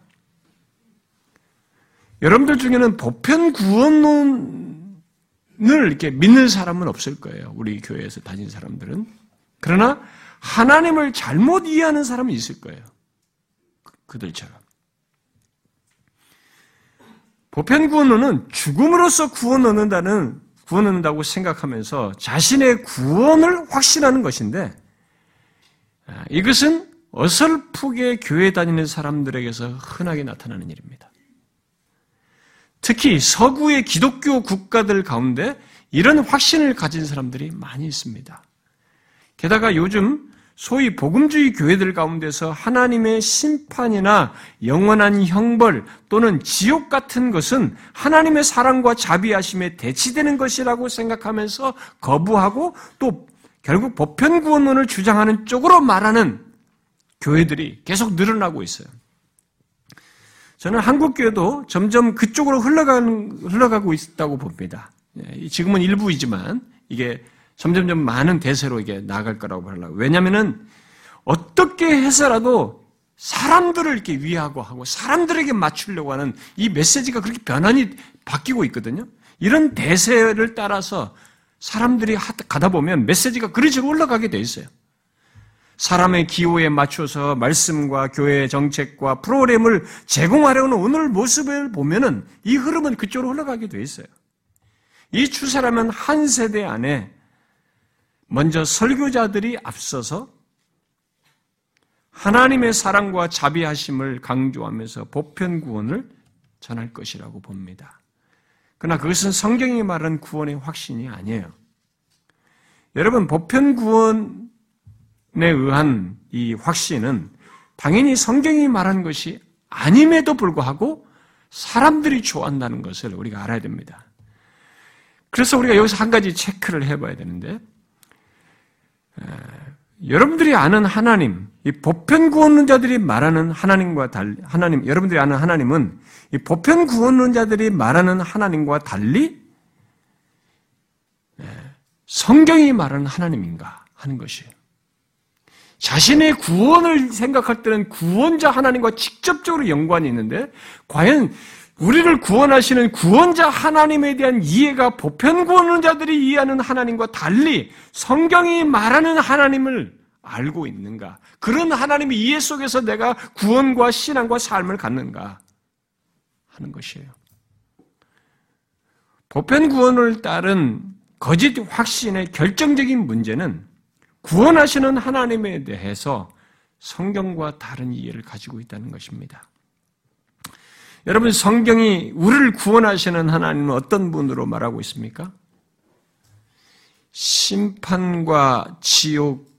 여러분들 중에는 보편 구원론 늘 이렇게 믿는 사람은 없을 거예요. 우리 교회에서 다닌 사람들은. 그러나 하나님을 잘못 이해하는 사람은 있을 거예요. 그, 그들처럼. 보편 구원 론은 죽음으로써 구원 얻는다는 구원 얻는다고 생각하면서 자신의 구원을 확신하는 것인데 아, 이것은 어설프게 교회 다니는 사람들에게서 흔하게 나타나는 일입니다. 특히 서구의 기독교 국가들 가운데 이런 확신을 가진 사람들이 많이 있습니다. 게다가 요즘 소위 복음주의 교회들 가운데서 하나님의 심판이나 영원한 형벌 또는 지옥 같은 것은 하나님의 사랑과 자비하심에 대치되는 것이라고 생각하면서 거부하고 또 결국 보편 구원론을 주장하는 쪽으로 말하는 교회들이 계속 늘어나고 있어요. 저는 한국교회도 점점 그쪽으로 흘러가는, 흘러가고 있다고 봅니다. 예, 지금은 일부이지만 이게 점점점 많은 대세로 이게 나갈 거라고 하려고. 왜냐면은 어떻게 해서라도 사람들을 이렇게 위하고 하고 사람들에게 맞추려고 하는 이 메시지가 그렇게 변환이 바뀌고 있거든요. 이런 대세를 따라서 사람들이 가다 보면 메시지가 그리 식으로 올라가게 돼 있어요. 사람의 기호에 맞춰서 말씀과 교회 정책과 프로그램을 제공하려는 오늘 모습을 보면은 이 흐름은 그쪽으로 흘러가게 돼 있어요. 이 추세라면 한 세대 안에 먼저 설교자들이 앞서서 하나님의 사랑과 자비하심을 강조하면서 보편 구원을 전할 것이라고 봅니다. 그러나 그것은 성경이 말하는 구원의 확신이 아니에요. 여러분, 보편 구원에 의한 이 확신은 당연히 성경이 말한 것이 아님에도 불구하고 사람들이 좋아한다는 것을 우리가 알아야 됩니다. 그래서 우리가 여기서 한 가지 체크를 해봐야 되는데, 여러분들이 아는 하나님, 이 보편 구원론자들이 말하는 하나님과 달리, 하나님, 여러분들이 아는 하나님은 이 보편 구원론자들이 말하는 하나님과 달리 성경이 말하는 하나님인가 하는 것이에요. 자신의 구원을 생각할 때는 구원자 하나님과 직접적으로 연관이 있는데, 과연 우리를 구원하시는 구원자 하나님에 대한 이해가 보편 구원자들이 이해하는 하나님과 달리 성경이 말하는 하나님을 알고 있는가? 그런 하나님의 이해 속에서 내가 구원과 신앙과 삶을 갖는가? 하는 것이에요. 보편 구원을 따른 거짓 확신의 결정적인 문제는 구원하시는 하나님에 대해서 성경과 다른 이해를 가지고 있다는 것입니다. 여러분, 성경이 우리를 구원하시는 하나님은 어떤 분으로 말하고 있습니까? 심판과 지옥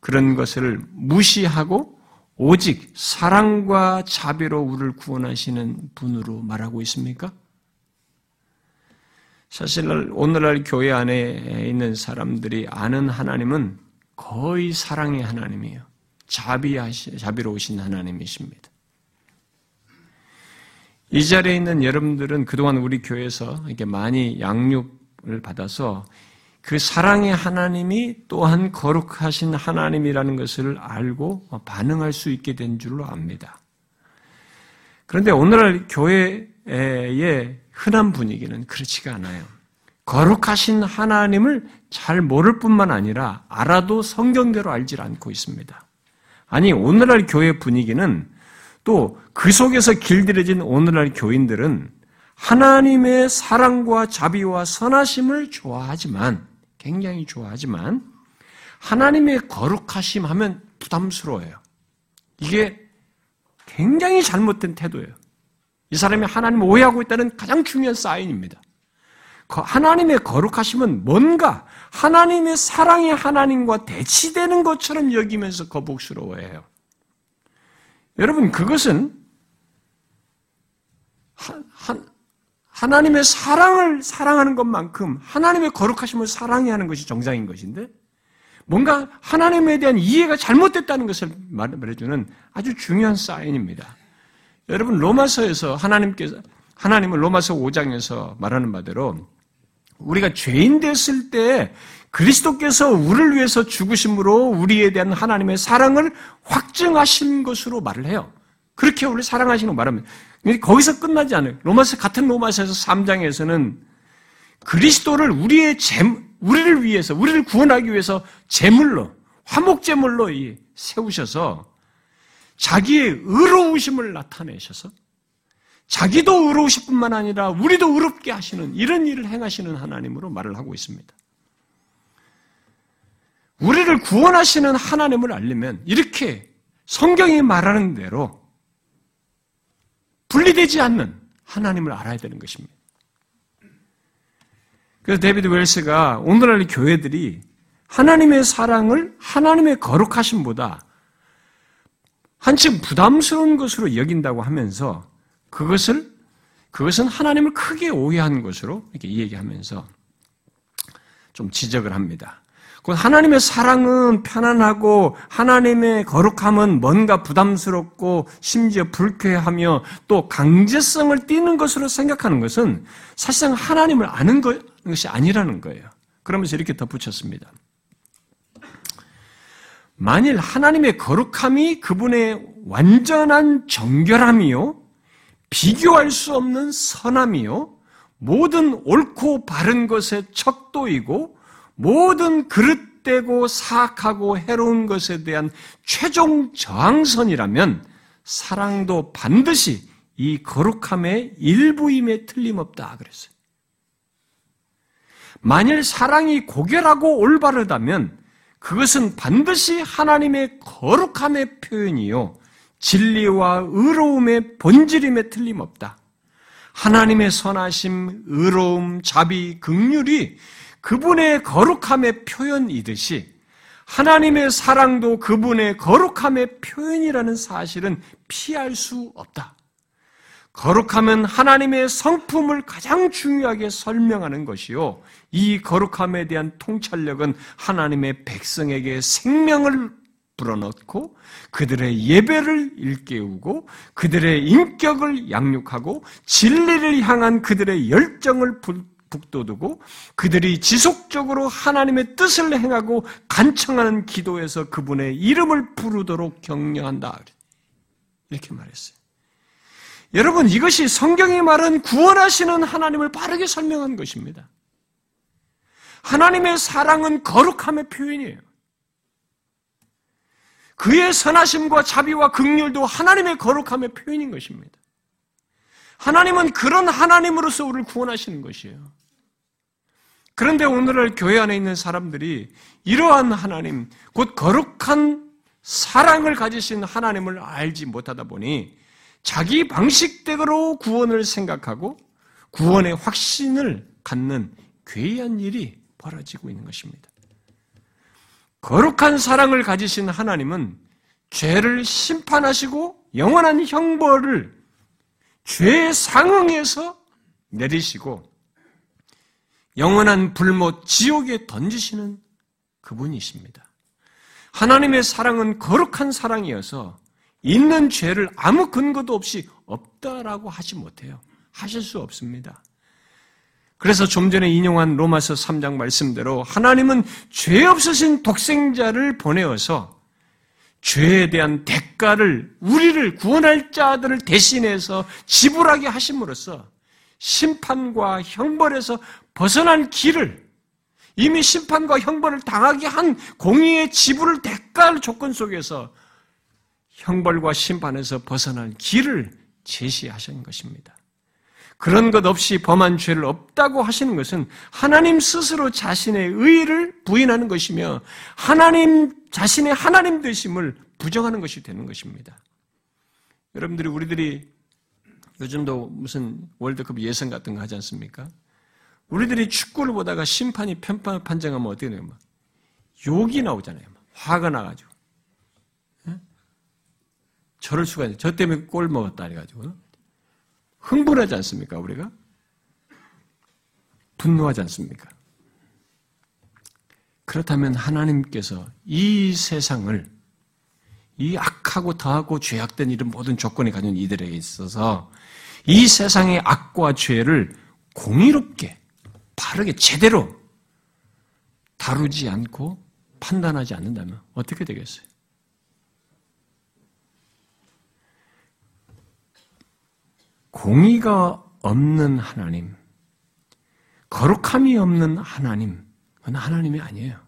그런 것을 무시하고 오직 사랑과 자비로 우리를 구원하시는 분으로 말하고 있습니까? 사실 오늘날 교회 안에 있는 사람들이 아는 하나님은 거의 사랑의 하나님이에요. 자비하시, 자비로우신 하나님이십니다. 이 자리에 있는 여러분들은 그동안 우리 교회에서 이렇게 많이 양육을 받아서 그 사랑의 하나님이 또한 거룩하신 하나님이라는 것을 알고 반응할 수 있게 된 줄로 압니다. 그런데 오늘날 교회의 흔한 분위기는 그렇지가 않아요. 거룩하신 하나님을 잘 모를 뿐만 아니라 알아도 성경대로 알지 않고 있습니다. 아니, 오늘날 교회 분위기는 또 그 속에서 길들여진 오늘날 교인들은 하나님의 사랑과 자비와 선하심을 좋아하지만, 굉장히 좋아하지만, 하나님의 거룩하심 하면 부담스러워요. 이게 굉장히 잘못된 태도예요. 이 사람이 하나님을 오해하고 있다는 가장 중요한 사인입니다. 하나님의 거룩하심은 뭔가 하나님의 사랑의 하나님과 대치되는 것처럼 여기면서 거북스러워해요. 여러분, 그것은 하 나님의 사랑을 사랑하는 것만큼 하나님의 거룩하심을 사랑해야 하는 것이 정상인 것인데, 뭔가 하나님에 대한 이해가 잘못됐다는 것을 말해주는 아주 중요한 사인입니다. 여러분, 로마서에서 하나님께서, 하나님은 로마서 5장에서 말하는 바대로 우리가 죄인 됐을 때 그리스도께서 우리를 위해서 죽으심으로 우리에 대한 하나님의 사랑을 확증하신 것으로 말을 해요. 그렇게 우리 사랑하시는 말하면 거기서 끝나지 않아요. 로마서 같은 로마서에서 3장에서는 그리스도를 우리의 재 우리를 위해서 우리를 구원하기 위해서 제물로 화목 제물로 세우셔서 자기의 의로우심을 나타내셔서 자기도 의로우실 뿐만 아니라 우리도 의롭게 하시는 이런 일을 행하시는 하나님으로 말을 하고 있습니다. 우리를 구원하시는 하나님을 알려면 이렇게 성경이 말하는 대로 분리되지 않는 하나님을 알아야 되는 것입니다. 그래서 데비드 웰스가 오늘날 교회들이 하나님의 사랑을 하나님의 거룩하심보다 한층 부담스러운 것으로 여긴다고 하면서 그것을 그것은 하나님을 크게 오해한 것으로 이렇게 얘기하면서 좀 지적을 합니다. 하나님의 사랑은 편안하고 하나님의 거룩함은 뭔가 부담스럽고 심지어 불쾌하며 또 강제성을 띠는 것으로 생각하는 것은 사실상 하나님을 아는 것이 아니라는 거예요. 그러면서 이렇게 덧붙였습니다. 만일 하나님의 거룩함이 그분의 완전한 정결함이요, 비교할 수 없는 선함이요, 모든 옳고 바른 것의 척도이고 모든 그릇되고 사악하고 해로운 것에 대한 최종 저항선이라면 사랑도 반드시 이 거룩함의 일부임에 틀림없다 그랬어요. 만일 사랑이 고결하고 올바르다면 그것은 반드시 하나님의 거룩함의 표현이요. 진리와 의로움의 본질임에 틀림없다. 하나님의 선하심, 의로움, 자비, 극률이 그분의 거룩함의 표현이듯이 하나님의 사랑도 그분의 거룩함의 표현이라는 사실은 피할 수 없다. 거룩함은 하나님의 성품을 가장 중요하게 설명하는 것이요. 이 거룩함에 대한 통찰력은 하나님의 백성에게 생명을 불어넣고 그들의 예배를 일깨우고 그들의 인격을 양육하고 진리를 향한 그들의 열정을 북돋우고 그들이 지속적으로 하나님의 뜻을 행하고 간청하는 기도에서 그분의 이름을 부르도록 격려한다. 이렇게 말했어요. 여러분, 이것이 성경이 말한 구원하시는 하나님을 바르게 설명한 것입니다. 하나님의 사랑은 거룩함의 표현이에요. 그의 선하심과 자비와 극률도 하나님의 거룩함의 표현인 것입니다. 하나님은 그런 하나님으로서 우리를 구원하시는 것이에요. 그런데 오늘날 교회 안에 있는 사람들이 이러한 하나님, 곧 거룩한 사랑을 가지신 하나님을 알지 못하다 보니 자기 방식대로 구원을 생각하고 구원의 확신을 갖는 괴이한 일이 벌어지고 있는 것입니다. 거룩한 사랑을 가지신 하나님은 죄를 심판하시고 영원한 형벌을 죄의 상응에서 내리시고 영원한 불못 지옥에 던지시는 그분이십니다. 하나님의 사랑은 거룩한 사랑이어서 있는 죄를 아무 근거도 없이 없다라고 하지 못해요. 하실 수 없습니다. 그래서 좀 전에 인용한 로마서 3장 말씀대로 하나님은 죄 없으신 독생자를 보내어서 죄에 대한 대가를 우리를 구원할 자들을 대신해서 지불하게 하심으로써 심판과 형벌에서 벗어난 길을 이미 심판과 형벌을 당하게 한 공의의 지불을 대가할 조건 속에서 형벌과 심판에서 벗어난 길을 제시하신 것입니다. 그런 것 없이 범한 죄를 없다고 하시는 것은 하나님 스스로 자신의 의를 부인하는 것이며 하나님 자신의 하나님 되심을 부정하는 것이 되는 것입니다. 여러분들이 우리들이 요즘도 무슨 월드컵 예선 같은 거 하지 않습니까? 우리들이 축구를 보다가 심판이 편판 판정하면 어떻게? 막 욕이 나오잖아요. 막 화가 나가지고. 예? 저럴 수가 있어요. 저 때문에 골 먹었다 해가지고. 흥분하지 않습니까, 우리가? 분노하지 않습니까? 그렇다면 하나님께서 이 세상을 이 악하고 더하고 죄악된 이런 모든 조건이 가진 이들에게 있어서 이 세상의 악과 죄를 공의롭게, 바르게, 제대로 다루지 않고 판단하지 않는다면 어떻게 되겠어요? 공의가 없는 하나님, 거룩함이 없는 하나님, 그건 하나님이 아니에요.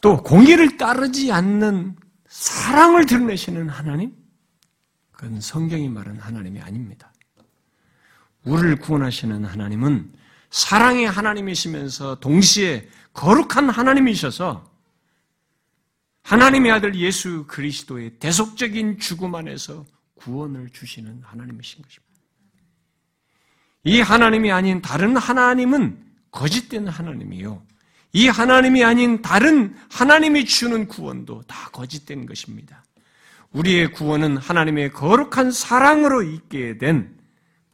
또 공의를 따르지 않는 사랑을 드러내시는 하나님, 그건 성경이 말하는 하나님이 아닙니다. 우리를 구원하시는 하나님은 사랑의 하나님이시면서 동시에 거룩한 하나님이셔서 하나님의 아들 예수 그리스도의 대속적인 죽음 안에서 구원을 주시는 하나님이신 것입니다. 이 하나님이 아닌 다른 하나님은 거짓된 하나님이요. 이 하나님이 아닌 다른 하나님이 주는 구원도 다 거짓된 것입니다. 우리의 구원은 하나님의 거룩한 사랑으로 있게 된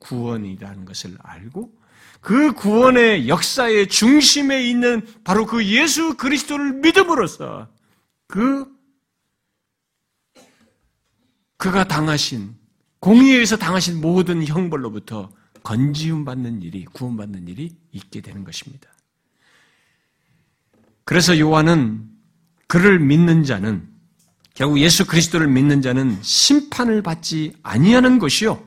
구원이라는 것을 알고 그 구원의 역사의 중심에 있는 바로 그 예수 그리스도를 믿음으로써 그 그가 당하신 공의에서 당하신 모든 형벌로부터 건지움 받는 일이 구원받는 일이 있게 되는 것입니다. 그래서 요한은 그를 믿는 자는 결국 예수 그리스도를 믿는 자는 심판을 받지 아니하는 것이요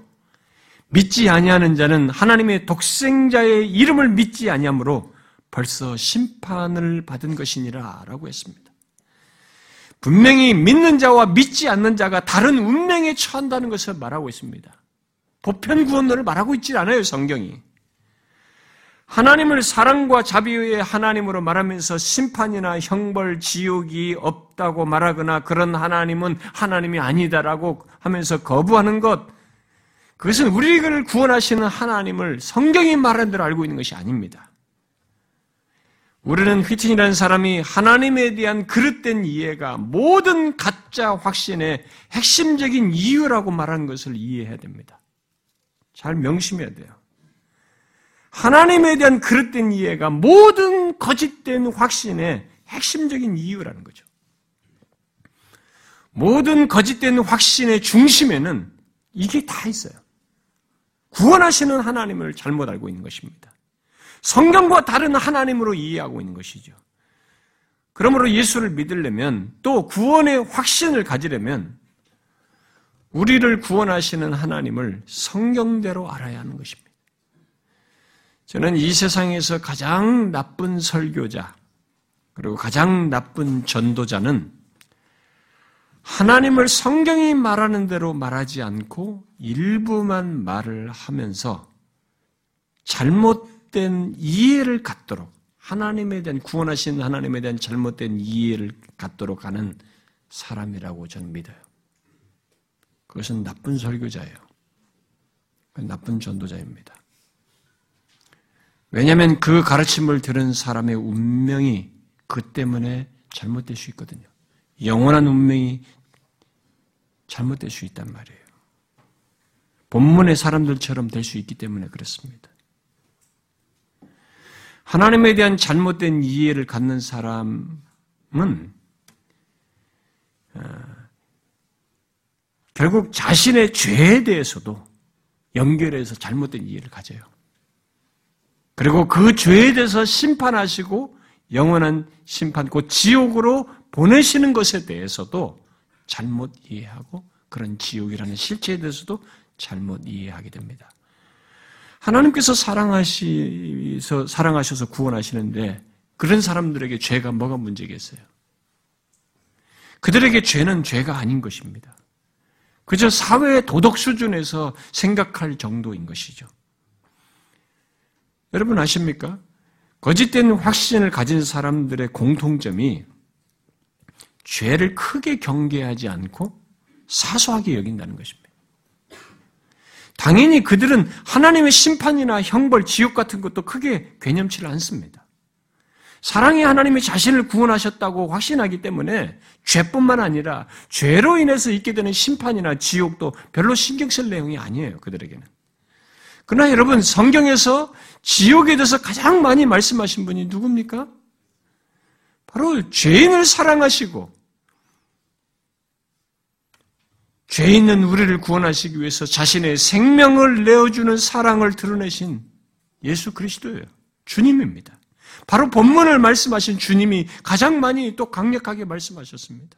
믿지 아니하는 자는 하나님의 독생자의 이름을 믿지 아니하므로 벌써 심판을 받은 것이니라라고 했습니다. 분명히 믿는 자와 믿지 않는 자가 다른 운명에 처한다는 것을 말하고 있습니다. 보편 구원론을 말하고 있지 않아요, 성경이. 하나님을 사랑과 자비의 하나님으로 말하면서 심판이나 형벌, 지옥이 없다고 말하거나 그런 하나님은 하나님이 아니다라고 하면서 거부하는 것, 그것은 우리를 구원하시는 하나님을 성경이 말한 대로 알고 있는 것이 아닙니다. 우리는 휘틴이라는 사람이 하나님에 대한 그릇된 이해가 모든 가짜 확신의 핵심적인 이유라고 말하는 것을 이해해야 됩니다. 잘 명심해야 돼요. 하나님에 대한 그릇된 이해가 모든 거짓된 확신의 핵심적인 이유라는 거죠. 모든 거짓된 확신의 중심에는 이게 다 있어요. 구원하시는 하나님을 잘못 알고 있는 것입니다. 성경과 다른 하나님으로 이해하고 있는 것이죠. 그러므로 예수를 믿으려면 또 구원의 확신을 가지려면 우리를 구원하시는 하나님을 성경대로 알아야 하는 것입니다. 저는 이 세상에서 가장 나쁜 설교자, 그리고 가장 나쁜 전도자는 하나님을 성경이 말하는 대로 말하지 않고 일부만 말을 하면서 잘못 된 이해를 갖도록 하나님에 대한 구원하신 하나님에 대한 잘못된 이해를 갖도록 하는 사람이라고 저는 믿어요. 그것은 나쁜 설교자예요. 나쁜 전도자입니다. 왜냐하면 그 가르침을 들은 사람의 운명이 그 때문에 잘못될 수 있거든요. 영원한 운명이 잘못될 수 있단 말이에요. 본문의 사람들처럼 될 수 있기 때문에 그렇습니다. 하나님에 대한 잘못된 이해를 갖는 사람은 어, 결국 자신의 죄에 대해서도 연결해서 잘못된 이해를 가져요. 그리고 그 죄에 대해서 심판하시고 영원한 심판, 곧 지옥으로 보내시는 것에 대해서도 잘못 이해하고 그런 지옥이라는 실체에 대해서도 잘못 이해하게 됩니다. 하나님께서 사랑하시서 사랑하셔서 구원하시는데 그런 사람들에게 죄가 뭐가 문제겠어요? 그들에게 죄는 죄가 아닌 것입니다. 그저 사회의 도덕 수준에서 생각할 정도인 것이죠. 여러분 아십니까? 거짓된 확신을 가진 사람들의 공통점이 죄를 크게 경계하지 않고 사소하게 여긴다는 것입니다. 당연히 그들은 하나님의 심판이나 형벌, 지옥 같은 것도 크게 개념치를 않습니다. 사랑의 하나님이 자신을 구원하셨다고 확신하기 때문에 죄뿐만 아니라 죄로 인해서 있게 되는 심판이나 지옥도 별로 신경 쓸 내용이 아니에요, 그들에게는. 그러나 여러분, 성경에서 지옥에 대해서 가장 많이 말씀하신 분이 누굽니까? 바로 죄인을 사랑하시고 죄 있는 우리를 구원하시기 위해서 자신의 생명을 내어주는 사랑을 드러내신 예수 그리스도예요. 주님입니다. 바로 본문을 말씀하신 주님이 가장 많이 또 강력하게 말씀하셨습니다.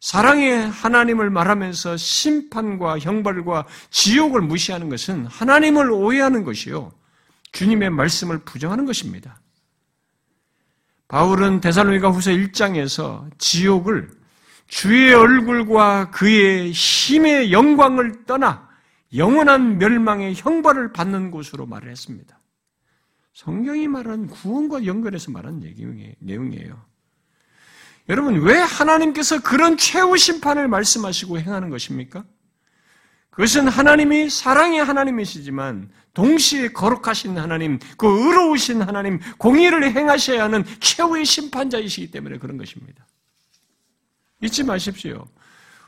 사랑의 하나님을 말하면서 심판과 형벌과 지옥을 무시하는 것은 하나님을 오해하는 것이요. 주님의 말씀을 부정하는 것입니다. 바울은 데살로니가 후서 1장에서 지옥을 주의 얼굴과 그의 힘의 영광을 떠나 영원한 멸망의 형벌을 받는 곳으로 말을 했습니다. 성경이 말하는 구원과 연결해서 말하는 내용이에요. 여러분, 왜 하나님께서 그런 최후 심판을 말씀하시고 행하는 것입니까? 그것은 하나님이 사랑의 하나님이시지만 동시에 거룩하신 하나님, 그 의로우신 하나님, 공의를 행하셔야 하는 최후의 심판자이시기 때문에 그런 것입니다. 잊지 마십시오.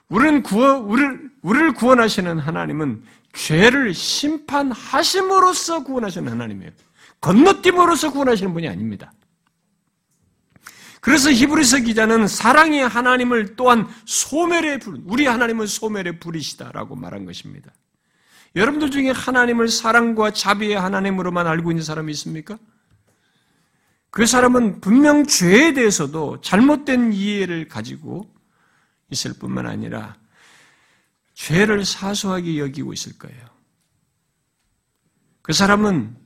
우리는 구원, 우리를, 우리를 구원하시는 하나님은 죄를 심판하심으로써 구원하시는 하나님이에요. 건너뛰므로써 구원하시는 분이 아닙니다. 그래서 히브리서 기자는 사랑의 하나님을 또한 소멸의 불, 우리 하나님은 소멸의 불이시다라고 말한 것입니다. 여러분들 중에 하나님을 사랑과 자비의 하나님으로만 알고 있는 사람이 있습니까? 그 사람은 분명 죄에 대해서도 잘못된 이해를 가지고 있을 뿐만 아니라 죄를 사소하게 여기고 있을 거예요. 그 사람은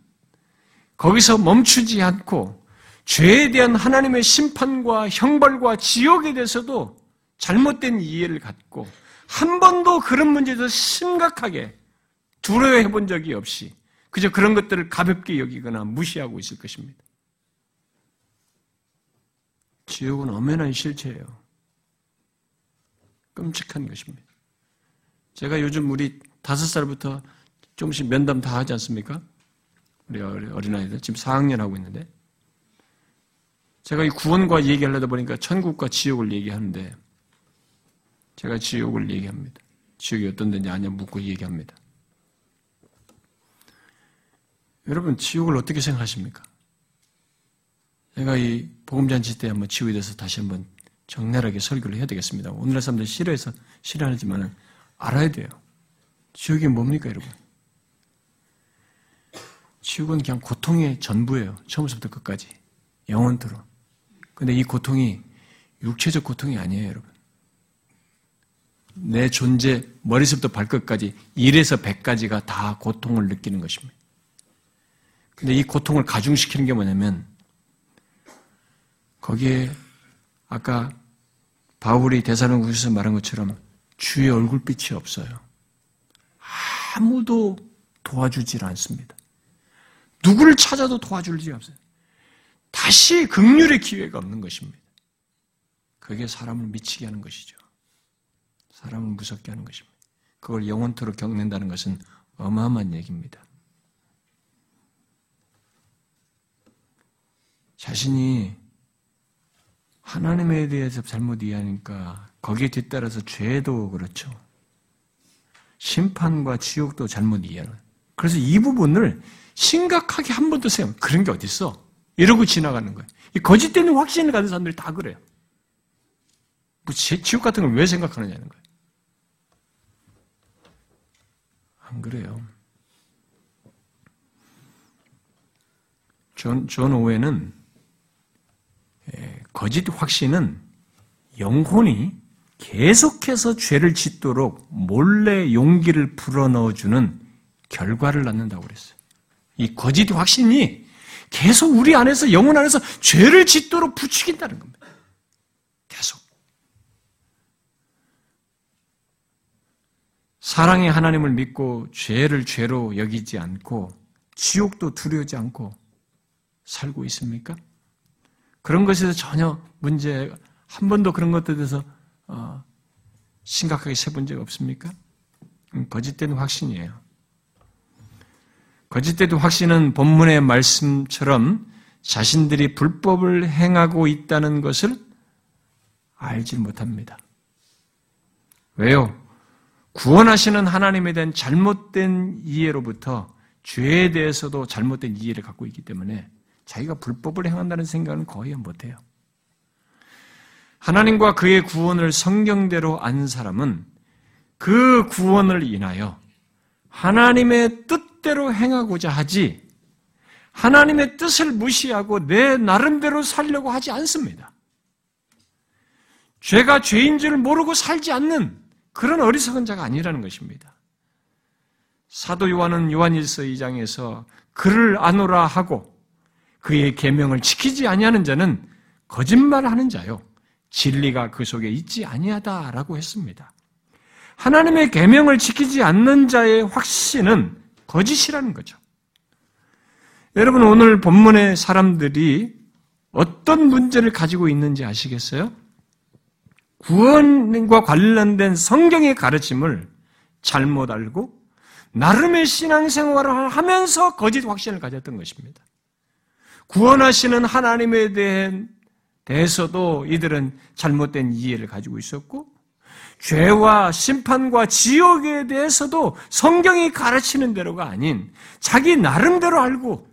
거기서 멈추지 않고 죄에 대한 하나님의 심판과 형벌과 지옥에 대해서도 잘못된 이해를 갖고 한 번도 그런 문제에 서 심각하게 두려워해 본 적이 없이 그저 그런 것들을 가볍게 여기거나 무시하고 있을 것입니다. 지옥은 엄연한 실체예요. 끔찍한 것입니다. 제가 요즘 우리 다섯 살부터 조금씩 면담 다 하지 않습니까? 우리 어린아이들 지금 4학년 하고 있는데 제가 이 구원과 얘기하려다 보니까 천국과 지옥을 얘기하는데 제가 지옥을 얘기합니다. 지옥이 어떤 데인지 아냐 묻고 얘기합니다. 여러분 지옥을 어떻게 생각하십니까? 제가 이 복음잔치 때 한번 지옥에 대해서 다시 한번 적나라하게 설교를 해야 되겠습니다. 오늘날 사람들 싫어해서 싫어하지만 알아야 돼요. 지옥이 뭡니까 여러분? 지옥은 그냥 고통의 전부예요. 처음부터 끝까지. 영원토록. 근데 이 고통이 육체적 고통이 아니에요, 여러분. 내 존재, 머리서부터 발끝까지 1에서 100까지가 다 고통을 느끼는 것입니다. 근데 이 고통을 가중시키는 게 뭐냐면, 거기에 아까 바울이 대사로후서 말한 것처럼 주의 얼굴빛이 없어요. 아무도 도와주질 않습니다. 누구를 찾아도 도와줄 일이 없어요. 다시 극률의 기회가 없는 것입니다. 그게 사람을 미치게 하는 것이죠. 사람을 무섭게 하는 것입니다. 그걸 영원토록 겪는다는 것은 어마어마한 얘기입니다. 자신이 하나님에 대해서 잘못 이해하니까 거기에 뒤따라서 죄도 그렇죠. 심판과 지옥도 잘못 이해하는. 그래서 이 부분을 심각하게 한 번도 생각, 그런 게 어딨어? 이러고 지나가는 거예요. 이 거짓되는 확신을 가진 사람들이 다 그래요. 뭐 지옥 같은 걸 왜 생각하느냐는 거예요. 안 그래요. 존, 존 오웬은 예, 거짓 확신은 영혼이 계속해서 죄를 짓도록 몰래 용기를 불어넣어주는 결과를 낳는다고 그랬어요. 이 거짓 확신이 계속 우리 안에서 영혼 안에서 죄를 짓도록 부추긴다는 겁니다. 계속. 사랑의 하나님을 믿고 죄를 죄로 여기지 않고 지옥도 두려우지 않고 살고 있습니까? 그런 것에서 전혀 문제 한 번도 그런 것들에 대해서 어, 심각하게 세본 적 없습니까? 음, 거짓된 확신이에요. 거짓된 확신은 본문의 말씀처럼 자신들이 불법을 행하고 있다는 것을 알지 못합니다. 왜요? 구원하시는 하나님에 대한 잘못된 이해로부터 죄에 대해서도 잘못된 이해를 갖고 있기 때문에 자기가 불법을 행한다는 생각은 거의 못해요. 하나님과 그의 구원을 성경대로 안 사람은 그 구원을 인하여 하나님의 뜻대로 행하고자 하지 하나님의 뜻을 무시하고 내 나름대로 살려고 하지 않습니다. 죄가 죄인 줄 모르고 살지 않는 그런 어리석은 자가 아니라는 것입니다. 사도 요한은 요한일서 2장에서 그를 아노라 하고 그의 계명을 지키지 아니하는 자는 거짓말하는 자요 진리가 그 속에 있지 아니하다라고 했습니다. 하나님의 계명을 지키지 않는 자의 확신은 거짓이라는 거죠. 여러분 오늘 본문의 사람들이 어떤 문제를 가지고 있는지 아시겠어요? 구원과 관련된 성경의 가르침을 잘못 알고 나름의 신앙생활을 하면서 거짓 확신을 가졌던 것입니다. 구원하시는 하나님에 대해서도 이들은 잘못된 이해를 가지고 있었고 죄와 심판과 지옥에 대해서도 성경이 가르치는 대로가 아닌 자기 나름대로 알고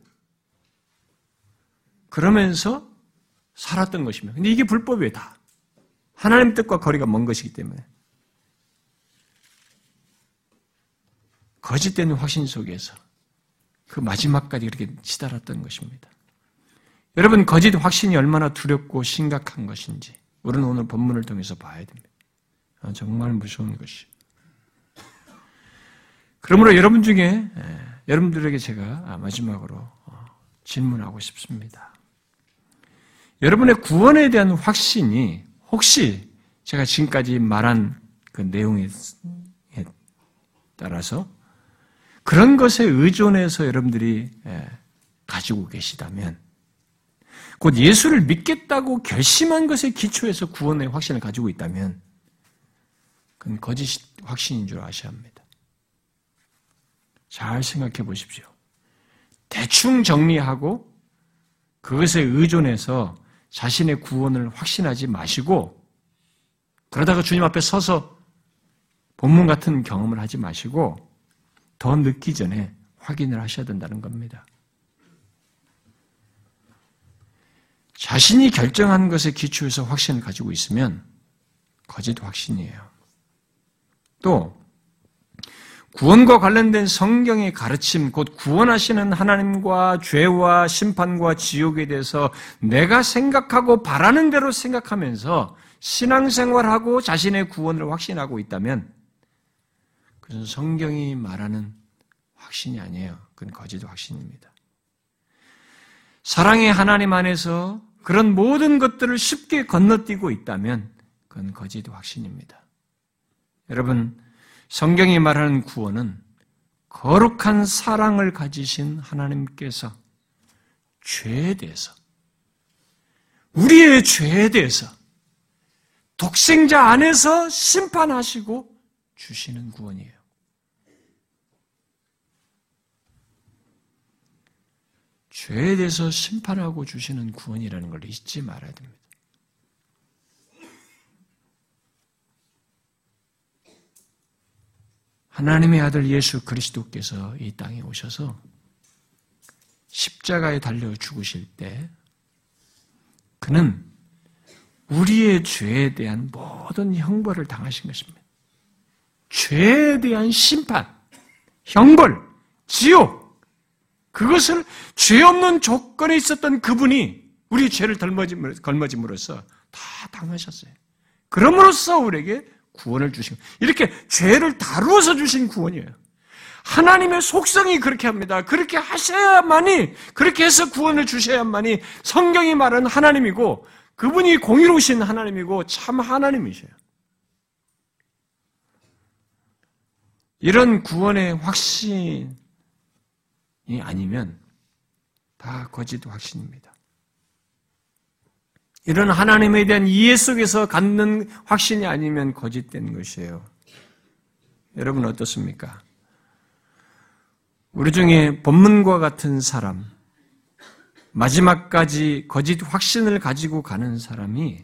그러면서 살았던 것입니다. 근데 이게 불법이에요, 다. 하나님 뜻과 거리가 먼 것이기 때문에. 거짓된 확신 속에서 그 마지막까지 그렇게 치달았던 것입니다. 여러분, 거짓 확신이 얼마나 두렵고 심각한 것인지 우리는 오늘 본문을 통해서 봐야 됩니다. 아, 정말 무서운 것이. 그러므로 여러분 중에 예, 여러분들에게 제가 마지막으로 어, 질문하고 싶습니다. 여러분의 구원에 대한 확신이 혹시 제가 지금까지 말한 그 내용에 따라서 그런 것에 의존해서 여러분들이 예, 가지고 계시다면 곧 예수를 믿겠다고 결심한 것에 기초해서 구원의 확신을 가지고 있다면 그건 거짓 확신인 줄 아셔야 합니다. 잘 생각해 보십시오. 대충 정리하고 그것에 의존해서 자신의 구원을 확신하지 마시고 그러다가 주님 앞에 서서 본문 같은 경험을 하지 마시고 더 늦기 전에 확인을 하셔야 된다는 겁니다. 자신이 결정한 것에 기초해서 확신을 가지고 있으면 거짓 확신이에요. 또 구원과 관련된 성경의 가르침, 곧 구원하시는 하나님과 죄와 심판과 지옥에 대해서 내가 생각하고 바라는 대로 생각하면서 신앙생활하고 자신의 구원을 확신하고 있다면 그것은 성경이 말하는 확신이 아니에요. 그건 거짓 확신입니다. 사랑의 하나님 안에서 그런 모든 것들을 쉽게 건너뛰고 있다면 그건 거짓 확신입니다. 여러분, 성경이 말하는 구원은 거룩한 사랑을 가지신 하나님께서 죄에 대해서, 우리의 죄에 대해서 독생자 안에서 심판하시고 주시는 구원이에요. 죄에 대해서 심판하고 주시는 구원이라는 걸 잊지 말아야 됩니다. 하나님의 아들 예수 그리스도께서 이 땅에 오셔서 십자가에 달려 죽으실 때 그는 우리의 죄에 대한 모든 형벌을 당하신 것입니다. 죄에 대한 심판, 형벌, 지옥, 그것을 죄 없는 조건에 있었던 그분이 우리 죄를 걸머짐으로써 다 당하셨어요. 그럼으로써 우리에게 구원을 주신 이렇게 죄를 다루어서 주신 구원이에요. 하나님의 속성이 그렇게 합니다. 그렇게 하셔야만이 그렇게 해서 구원을 주셔야만이 성경이 말하는 하나님이고 그분이 공의로우신 하나님이고 참 하나님이셔요. 이런 구원의 확신이 아니면 다 거짓 확신입니다. 이런 하나님에 대한 이해 속에서 갖는 확신이 아니면 거짓된 것이에요. 여러분 어떻습니까? 우리 중에 본문과 같은 사람, 마지막까지 거짓 확신을 가지고 가는 사람이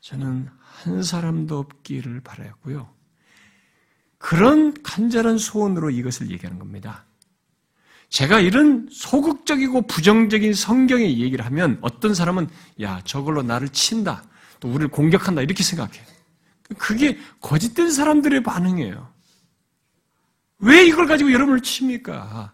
저는 한 사람도 없기를 바라고요. 그런 간절한 소원으로 이것을 얘기하는 겁니다. 제가 이런 소극적이고 부정적인 성경의 얘기를 하면 어떤 사람은 야 저걸로 나를 친다 또 우리를 공격한다 이렇게 생각해요. 그게 거짓된 사람들의 반응이에요. 왜 이걸 가지고 여러분을 칩니까?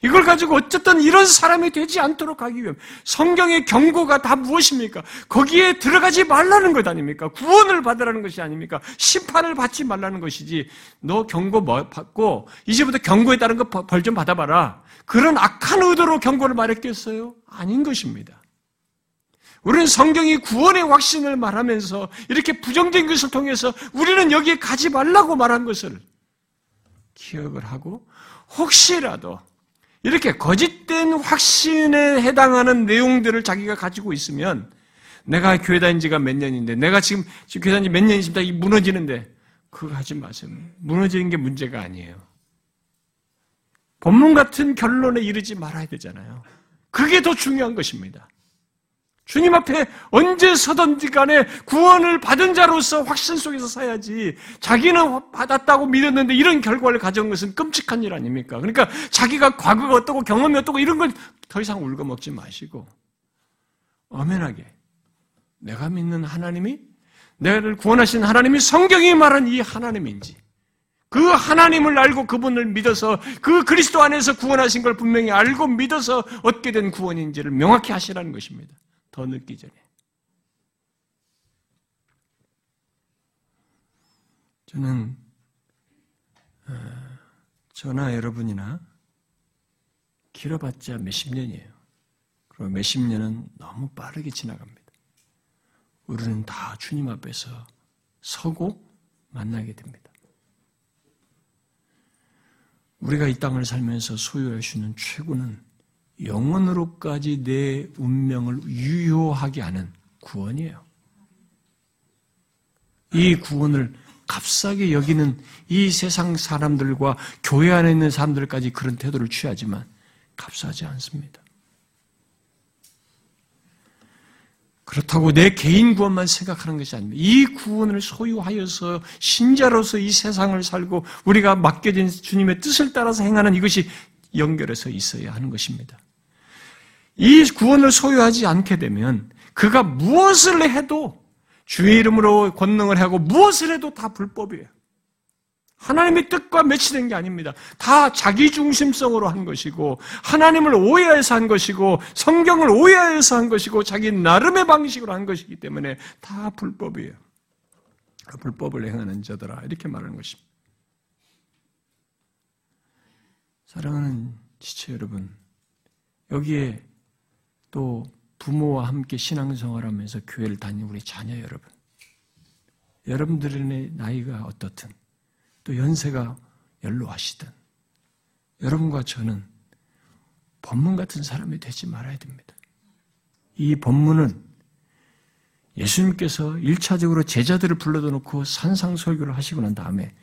이걸 가지고 어쨌든 이런 사람이 되지 않도록 하기 위해 성경의 경고가 다 무엇입니까? 거기에 들어가지 말라는 것 아닙니까? 구원을 받으라는 것이 아닙니까? 심판을 받지 말라는 것이지. 너 경고 뭐 받고 이제부터 경고에 따른 거 벌 좀 받아봐라. 그런 악한 의도로 경고를 말했겠어요? 아닌 것입니다. 우리는 성경이 구원의 확신을 말하면서 이렇게 부정적인 것을 통해서 우리는 여기에 가지 말라고 말한 것을 기억을 하고 혹시라도 이렇게 거짓된 확신에 해당하는 내용들을 자기가 가지고 있으면 내가 교회 다닌 지가 몇 년인데 내가 지금, 지금 교회 다닌 지 몇 년이십니다. 이 무너지는데 그거 하지 마세요. 무너지는 게 문제가 아니에요. 본문 같은 결론에 이르지 말아야 되잖아요. 그게 더 중요한 것입니다. 주님 앞에 언제 서든지 간에 구원을 받은 자로서 확신 속에서 사야지 자기는 받았다고 믿었는데 이런 결과를 가져온 것은 끔찍한 일 아닙니까? 그러니까 자기가 과거가 어떻고 경험이 어떻고 이런 걸 더 이상 울거먹지 마시고 엄연하게 내가 믿는 하나님이 내를 구원하신 하나님이 성경이 말한 이 하나님인지 그 하나님을 알고 그분을 믿어서 그 그리스도 안에서 구원하신 걸 분명히 알고 믿어서 얻게 된 구원인지를 명확히 하시라는 것입니다. 더 늦기 전에. 저는 어, 저나 여러분이나 길어봤자 몇십 년이에요. 그리고 몇십 년은 너무 빠르게 지나갑니다. 우리는 다 주님 앞에서 서고 만나게 됩니다. 우리가 이 땅을 살면서 소유할 수 있는 최고는 영원으로까지 내 운명을 유효하게 하는 구원이에요. 이 구원을 값싸게 여기는 이 세상 사람들과 교회 안에 있는 사람들까지 그런 태도를 취하지만 값싸지 않습니다. 그렇다고 내 개인 구원만 생각하는 것이 아닙니다. 이 구원을 소유하여서 신자로서 이 세상을 살고 우리가 맡겨진 주님의 뜻을 따라서 행하는 이것이 연결해서 있어야 하는 것입니다. 이 구원을 소유하지 않게 되면 그가 무엇을 해도 주의 이름으로 권능을 하고 무엇을 해도 다 불법이에요. 하나님의 뜻과 매치된 게 아닙니다. 다 자기 중심성으로 한 것이고 하나님을 오해해서 한 것이고 성경을 오해해서 한 것이고 자기 나름의 방식으로 한 것이기 때문에 다 불법이에요. 불법을 행하는 자들아 이렇게 말하는 것입니다. 사랑하는 지체 여러분, 여기에 또 부모와 함께 신앙생활하면서 교회를 다니는 우리 자녀 여러분, 여러분들의 나이가 어떻든 또 연세가 연로하시든 여러분과 저는 법문 같은 사람이 되지 말아야 됩니다. 이 법문은 예수님께서 1차적으로 제자들을 불러다 놓고 산상설교를 하시고 난 다음에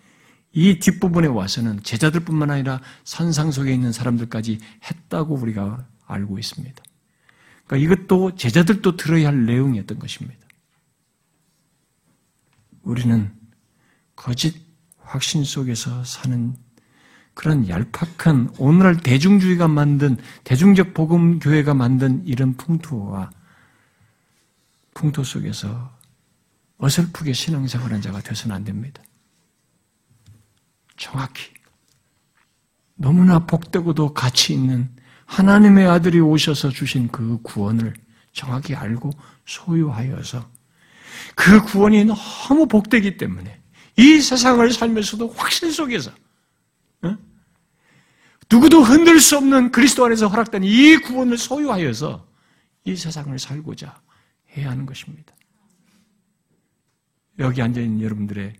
이 뒷부분에 와서는 제자들뿐만 아니라 산상 속에 있는 사람들까지 했다고 우리가 알고 있습니다. 그러니까 이것도 제자들도 들어야 할 내용이었던 것입니다. 우리는 거짓 확신 속에서 사는 그런 얄팍한 오늘날 대중주의가 만든 대중적 복음 교회가 만든 이런 풍토와 풍토 속에서 어설프게 신앙생활한 자가 되서는 안 됩니다. 정확히 너무나 복되고도 가치 있는 하나님의 아들이 오셔서 주신 그 구원을 정확히 알고 소유하여서 그 구원이 너무 복되기 때문에 이 세상을 살면서도 확신 속에서 어? 누구도 흔들 수 없는 그리스도 안에서 허락된 이 구원을 소유하여서 이 세상을 살고자 해야 하는 것입니다. 여기 앉아있는 여러분들의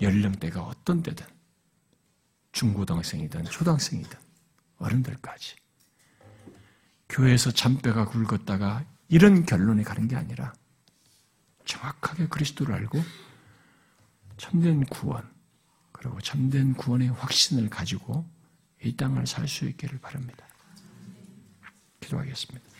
연령대가 어떤 때든 중고등학생이든 초등학생이든 어른들까지 교회에서 잔뼈가 굵었다가 이런 결론에 가는 게 아니라 정확하게 그리스도를 알고 참된 구원, 그리고 참된 구원의 확신을 가지고 이 땅을 살 수 있기를 바랍니다. 기도하겠습니다.